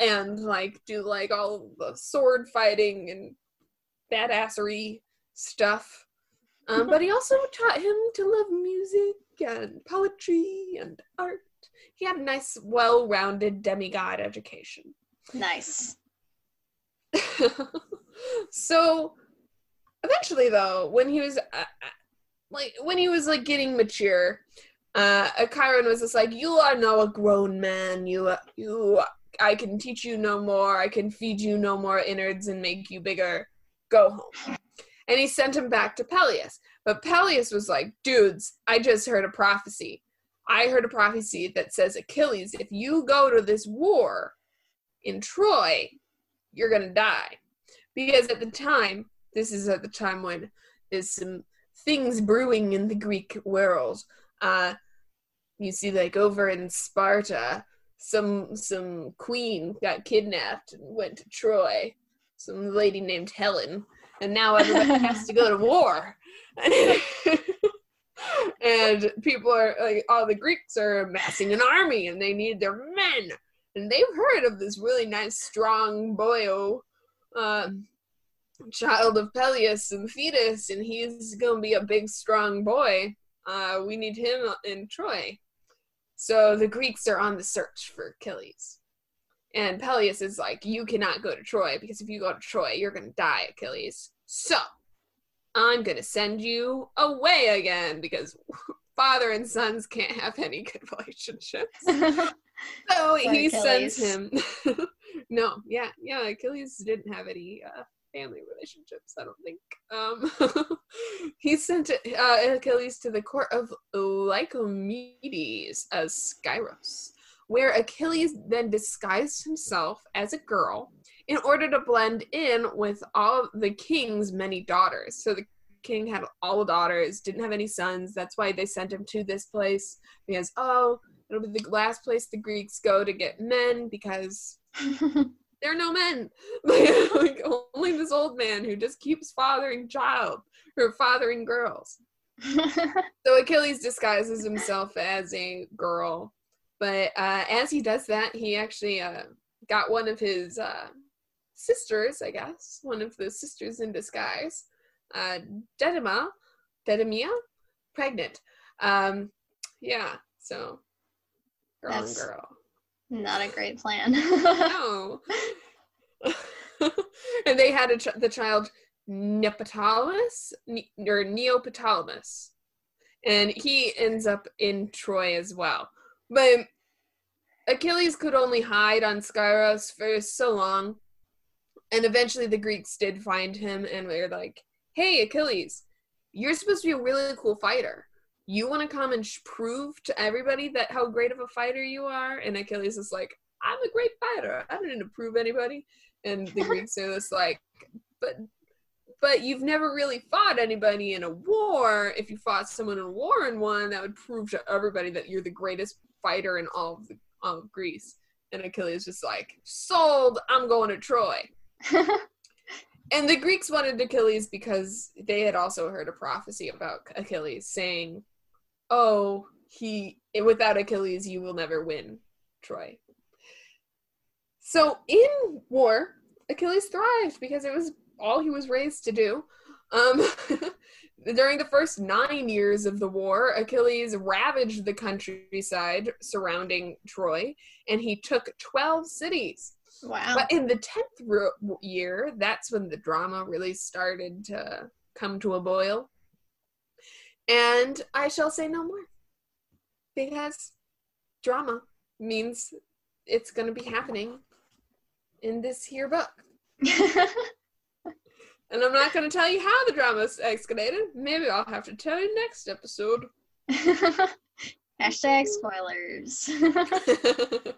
and like do like all the sword fighting and badassery stuff. Um, but he also <laughs> taught him to love music and poetry and art. He had a nice, well-rounded demigod education. nice. <laughs> so eventually though when he was uh, uh, like when he was like getting mature uh chiron was just like you are now a grown man you you i can teach you no more. I can feed you no more innards and make you bigger. Go home. And he sent him back to peleus. But peleus was like dudes i just heard a prophecy. I heard a prophecy that says, Achilles, if you go to this war in Troy, you're going to die. Because at the time, this is at the time when there's some things brewing in the Greek world. Uh, you see, like over in Sparta, some some queen got kidnapped and went to Troy. Some lady named Helen, and now everybody <laughs> has to go to war. <laughs> and people are like, all the Greeks are amassing an army, and they need their men. And they've heard of this really nice, strong boyo, uh, child of Peleus and Thetis, and he's gonna be a big, strong boy. Uh, we need him in Troy. So the Greeks are on the search for Achilles. And Peleus is like, You cannot go to Troy because if you go to Troy, you're going to die, Achilles. So I'm going to send you away again because <laughs> father and sons can't have any good <laughs> relationships. <laughs> so he Achilles. sends him. no, yeah, yeah, Achilles didn't have any uh, family relationships. I don't think. Um, <laughs> he sent uh, Achilles to the court of Lycomedes as Skyros, where Achilles then disguised himself as a girl in order to blend in with all the king's many daughters. So the king had all daughters, didn't have any sons. That's why they sent him to this place because oh, it'll be the last place the Greeks go to get men because <laughs> there are no men. <laughs> like only this old man who just keeps fathering child or fathering girls. <laughs> so Achilles disguises himself as a girl, but uh, as he does that, he actually uh, got one of his uh, sisters, I guess, one of the sisters in disguise, uh, Dedima, Dedimia, pregnant. Um, yeah, so girl That's, and girl. Not a great plan. no. <laughs> and they had ch- the child Neoptolemus ne- or Neoptolemus, and he ends up in Troy as well. But Achilles could only hide on Skyros for so long, and eventually the Greeks did find him and they were like, "Hey, Achilles, you're supposed to be a really cool fighter you want to come and sh- prove to everybody that how great of a fighter you are? And achilles is like i'm a great fighter. I don't need to prove anybody. And the greeks are just like but but you've never really fought anybody in a war. If you fought someone in a war and won that would prove to everybody that you're the greatest fighter in all of, the, all of greece. And achilles is just like sold. I'm going to troy. <laughs> And the greeks wanted achilles because they had also heard a prophecy about achilles saying oh, he without Achilles, you will never win Troy. So in war, Achilles thrived because it was all he was raised to do. Um, <laughs> during the first nine years of the war, Achilles ravaged the countryside surrounding Troy, and he took twelve cities. Wow! But in the tenth year, that's when the drama really started to come to a boil. And I shall say no more because drama means it's going to be happening in this here book. <laughs> and I'm not going to tell you how the drama escalated. Maybe I'll have to tell you next episode. <laughs> Hashtag spoilers. <laughs>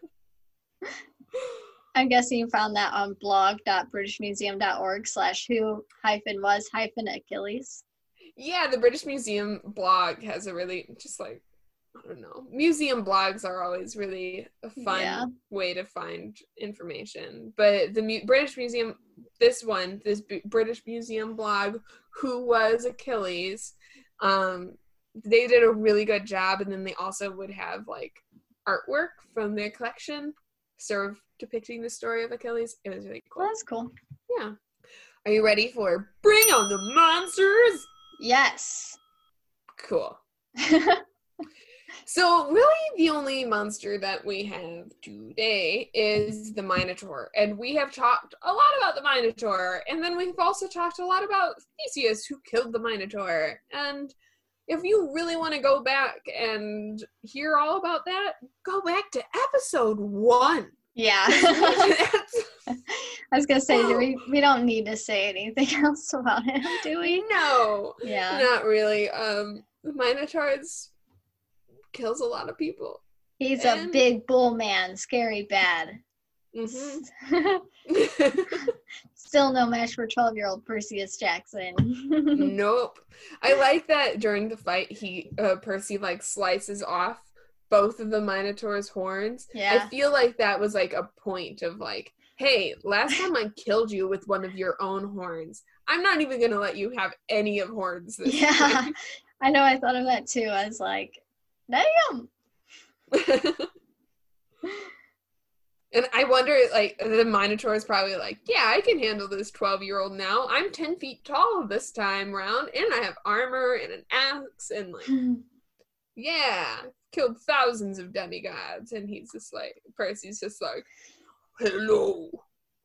I'm guessing you found that on blog.britishmuseum.org slash who hyphen was hyphen Achilles yeah, the British Museum blog has a really just like I don't know. Museum blogs are always really a fun yeah. way to find information. But the Mu- British Museum, this one, this B- British Museum blog, who was Achilles, um, they did a really good job. And then they also would have like artwork from their collection, sort of depicting the story of Achilles. It was really cool. That's cool. Yeah. Are you ready for Bring on the Monsters? Yes. Cool. <laughs> so really the only monster that we have today is the Minotaur. And we have talked a lot about the Minotaur. And then we've also talked a lot about Theseus who killed the Minotaur. And if you really want to go back and hear all about that, go back to episode one. Yeah. <laughs> I was gonna say, do we <laughs> we don't need to say anything <laughs> else about him, do we? No. Yeah. Not really. Um Minotaur's kills a lot of people. He's a big bull man, scary bad. hmm Still no match for 12 year old Perseus Jackson. nope. I like that during the fight, he uh, Percy like slices off both of the Minotaur's horns. Yeah. I feel like that was like a point of like, hey, last time I killed you with one of your own horns. I'm not even gonna let you have any of horns this yeah. time. <laughs> I know I thought of that too. I was like, damn. <laughs> and I wonder, like, the Minotaur is probably like, yeah, I can handle this 12 year old now. I'm 10 feet tall this time round, and I have armor and an axe, and like, <laughs> yeah, killed thousands of demigods. And he's just like, Percy's just like, hello,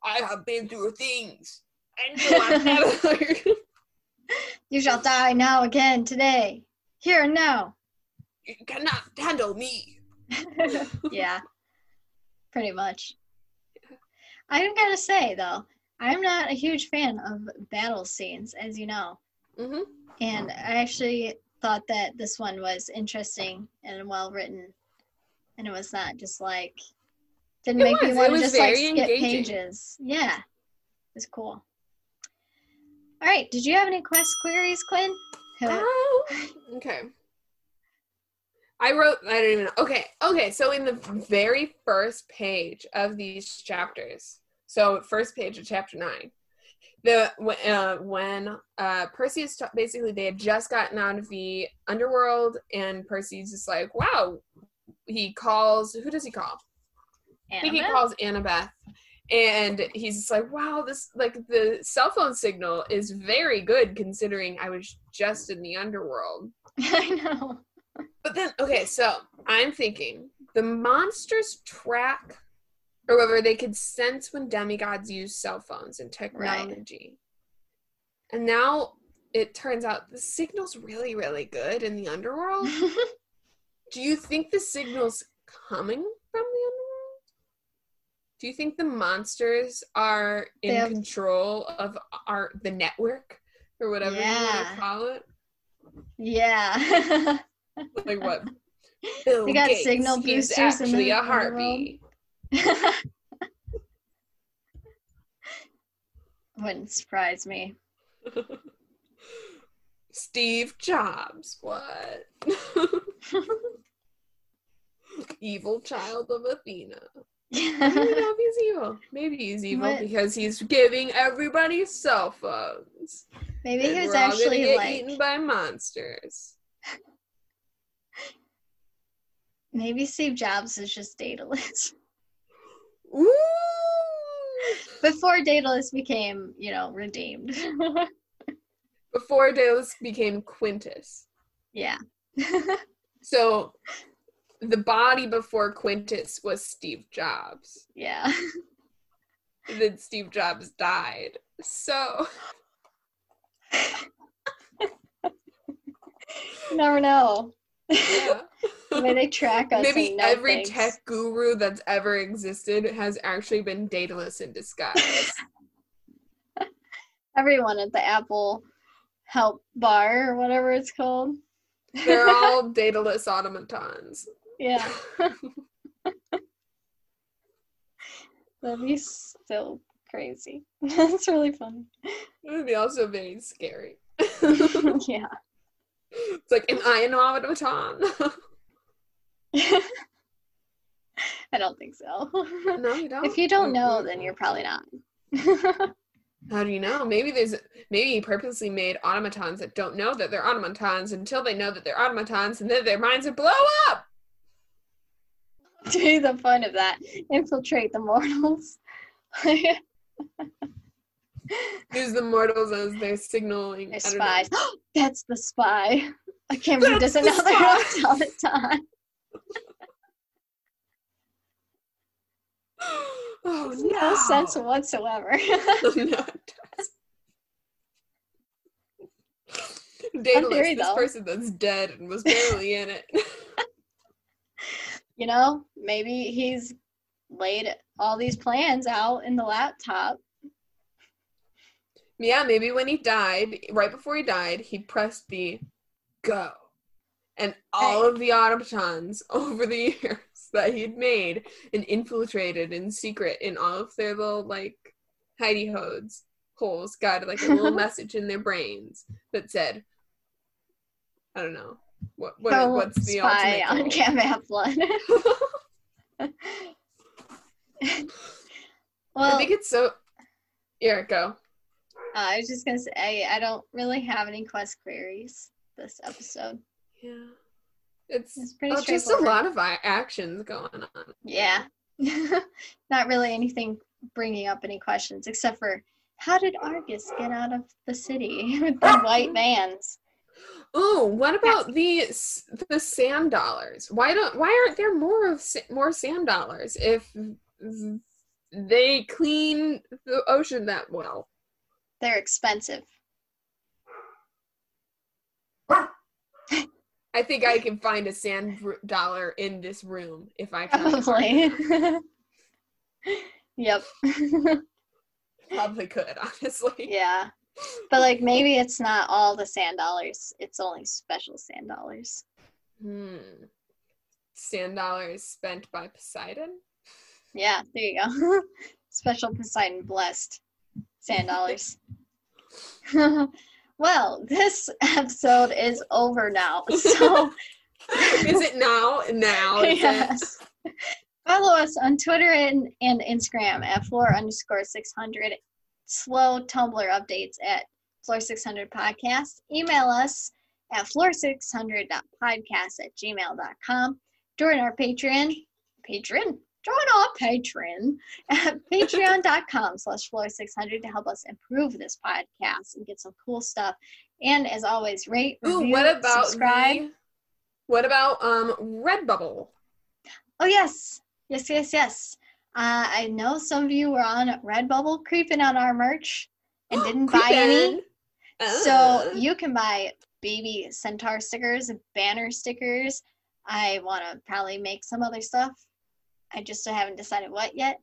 I have been through things. And you <laughs> have never. You shall die now again today. Here and now. you cannot handle me. <laughs> yeah. Pretty much. I'm gonna say though, I'm not a huge fan of battle scenes, as you know. hmm And I actually thought that this one was interesting and well written. And it was not just like didn't It make me was. It want to just like skip engaging. pages. Yeah. It was cool. All right. Did you have any quest queries, Quinn? Oh, okay. I wrote. I don't even know. Okay, okay. So in the very first page of these chapters, so first page of chapter nine, the uh, when uh, Percy t- basically they had just gotten out of the underworld, and Percy's just like, wow. He calls. Who does he call? I think he calls Annabeth. And he's just like, wow, this like the cell phone signal is very good considering I was just in the underworld. <laughs> I know. But then, okay, so I'm thinking the monsters track, or whether they could sense when demigods use cell phones and technology. And now it turns out the signal's really, really good in the underworld. <laughs> Do you think the signal's coming from the underworld? Do you think the monsters are in have- control of our the network or whatever you want to call it? yeah. Like what? <laughs> Bill They got Gates, signal he's boosters in actually the a underworld. <laughs> Wouldn't surprise me. Steve Jobs. What? <laughs> evil child of Athena. I don't know if he's evil. Maybe he's evil What? because he's giving everybody cell phones. Maybe and he was we're all gonna actually like eaten by monsters. <laughs> maybe Steve Jobs is just Daedalus. Ooh! Before Daedalus became, you know, redeemed. <laughs> Before Daedalus became Quintus. yeah. <laughs> So the body before Quintus was Steve Jobs. yeah. then Steve Jobs died. So <laughs> never know. yeah. The way they track us. maybe every tech guru that's ever existed has actually been Daedalus in disguise. <laughs> everyone at the Apple help bar or whatever it's called. They're all <laughs> Daedalus automatons. Yeah. <laughs> That'd be so crazy. That's really funny. It would be also very scary. yeah. It's like, am I an automaton? <laughs> I don't think so. no, you don't. <laughs> if you don't know, then you're probably not. <laughs> How do you know? Maybe there's maybe he purposely made automatons that don't know that they're automatons until they know that they're automatons, and then their minds would blow up. be the fun of that. Infiltrate the mortals. Use the mortals as their signaling. They're I spies. <gasps> That's the spy. I can't believe this the know they're spy. automaton. Oh no! No sense whatsoever. <laughs> no, it does. Daedalus, this person that's dead and was barely in it. <laughs> <laughs> you know, maybe he's laid all these plans out in the laptop. yeah, maybe when he died, right before he died, he pressed the go. And all of the automatons <laughs> over the years that he'd made and infiltrated in secret in all of their little like hidey holes holes got like a little <laughs> message in their brains that said I don't know. What, what what's the spy ultimate on? Cam Blood. <laughs> I think it's so Yeah, go. uh, I was just gonna say I, I don't really have any quest queries this episode. Yeah. It's, It's pretty oh, just a lot of actions going on. Yeah, <laughs> not really anything bringing up any questions except for how did Argus get out of the city <laughs> with the white <laughs> vans? Oh, what about the the sand dollars? Why don't why aren't there more of more sand dollars if they clean the ocean that well? They're expensive. I think I can find a sand dollar in this room if I <laughs> hard. Probably. <laughs> yep. <laughs> Probably could, honestly. yeah. But like maybe it's not all the sand dollars. It's only special sand dollars. Hmm. Sand dollars spent by Poseidon. Yeah, there you go. special Poseidon blessed sand dollars. Well, this episode is over now. So <laughs> Is it now? Now. it? yes. Follow us on Twitter and, and Instagram at floor underscore 600. Slow Tumblr updates at floor 600 podcast. Email us at floor600.podcast at gmail.com. Join our Patreon. Patreon? Join our Patreon at <laughs> patreon.com slash floor 600 to help us improve this podcast and get some cool stuff. And as always, rate, Ooh, review, what about subscribe. the- what about um Redbubble? Oh yes, yes, yes, yes. Uh, I know some of you were on Redbubble creeping on our merch and <gasps> didn't buy any. So you can buy baby centaur stickers, banner stickers. I want to probably make some other stuff. I just haven't decided what yet.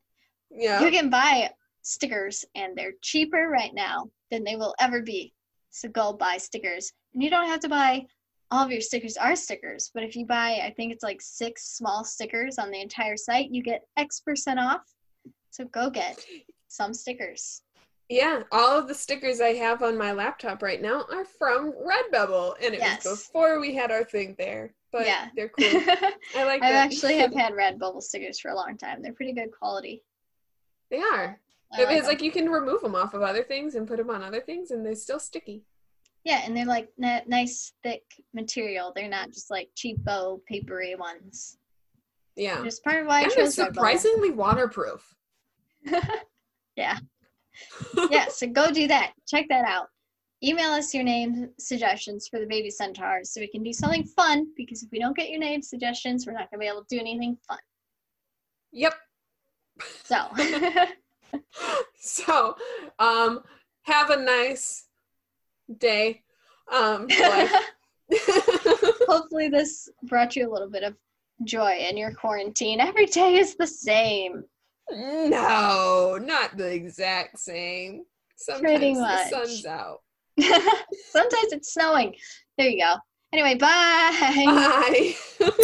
yeah. You can buy stickers, and they're cheaper right now than they will ever be. So go buy stickers, and you don't have to buy all of your stickers are stickers. But if you buy, I think it's like six small stickers on the entire site, you get X percent off. So go get some stickers. Yeah, all of the stickers I have on my laptop right now are from Redbubble, and it Yes. was before we had our thing there. But Yeah. they're cool. I <laughs> I like them. actually have <laughs> had Redbubble stickers for a long time. They're pretty good quality. they are. I it's like you can remove them off of other things and put them on other things, and they're still sticky. yeah, and they're like n- nice thick material. They're not just like cheapo papery ones. Yeah, Just part of why and they're chose surprisingly waterproof. <laughs> yeah. yeah, so go do that. Check that out. Email us your name suggestions for the baby centaurs so we can do something fun because if we don't get your name suggestions, we're not going to be able to do anything fun. Yep. So, <laughs> So, um, have a nice day. Um, <laughs> <laughs> hopefully, this brought you a little bit of joy in your quarantine. Every day is the same. no, not the exact same. Sometimes the sun's out. <laughs> Sometimes it's snowing. There you go. Anyway, bye. Bye. <laughs>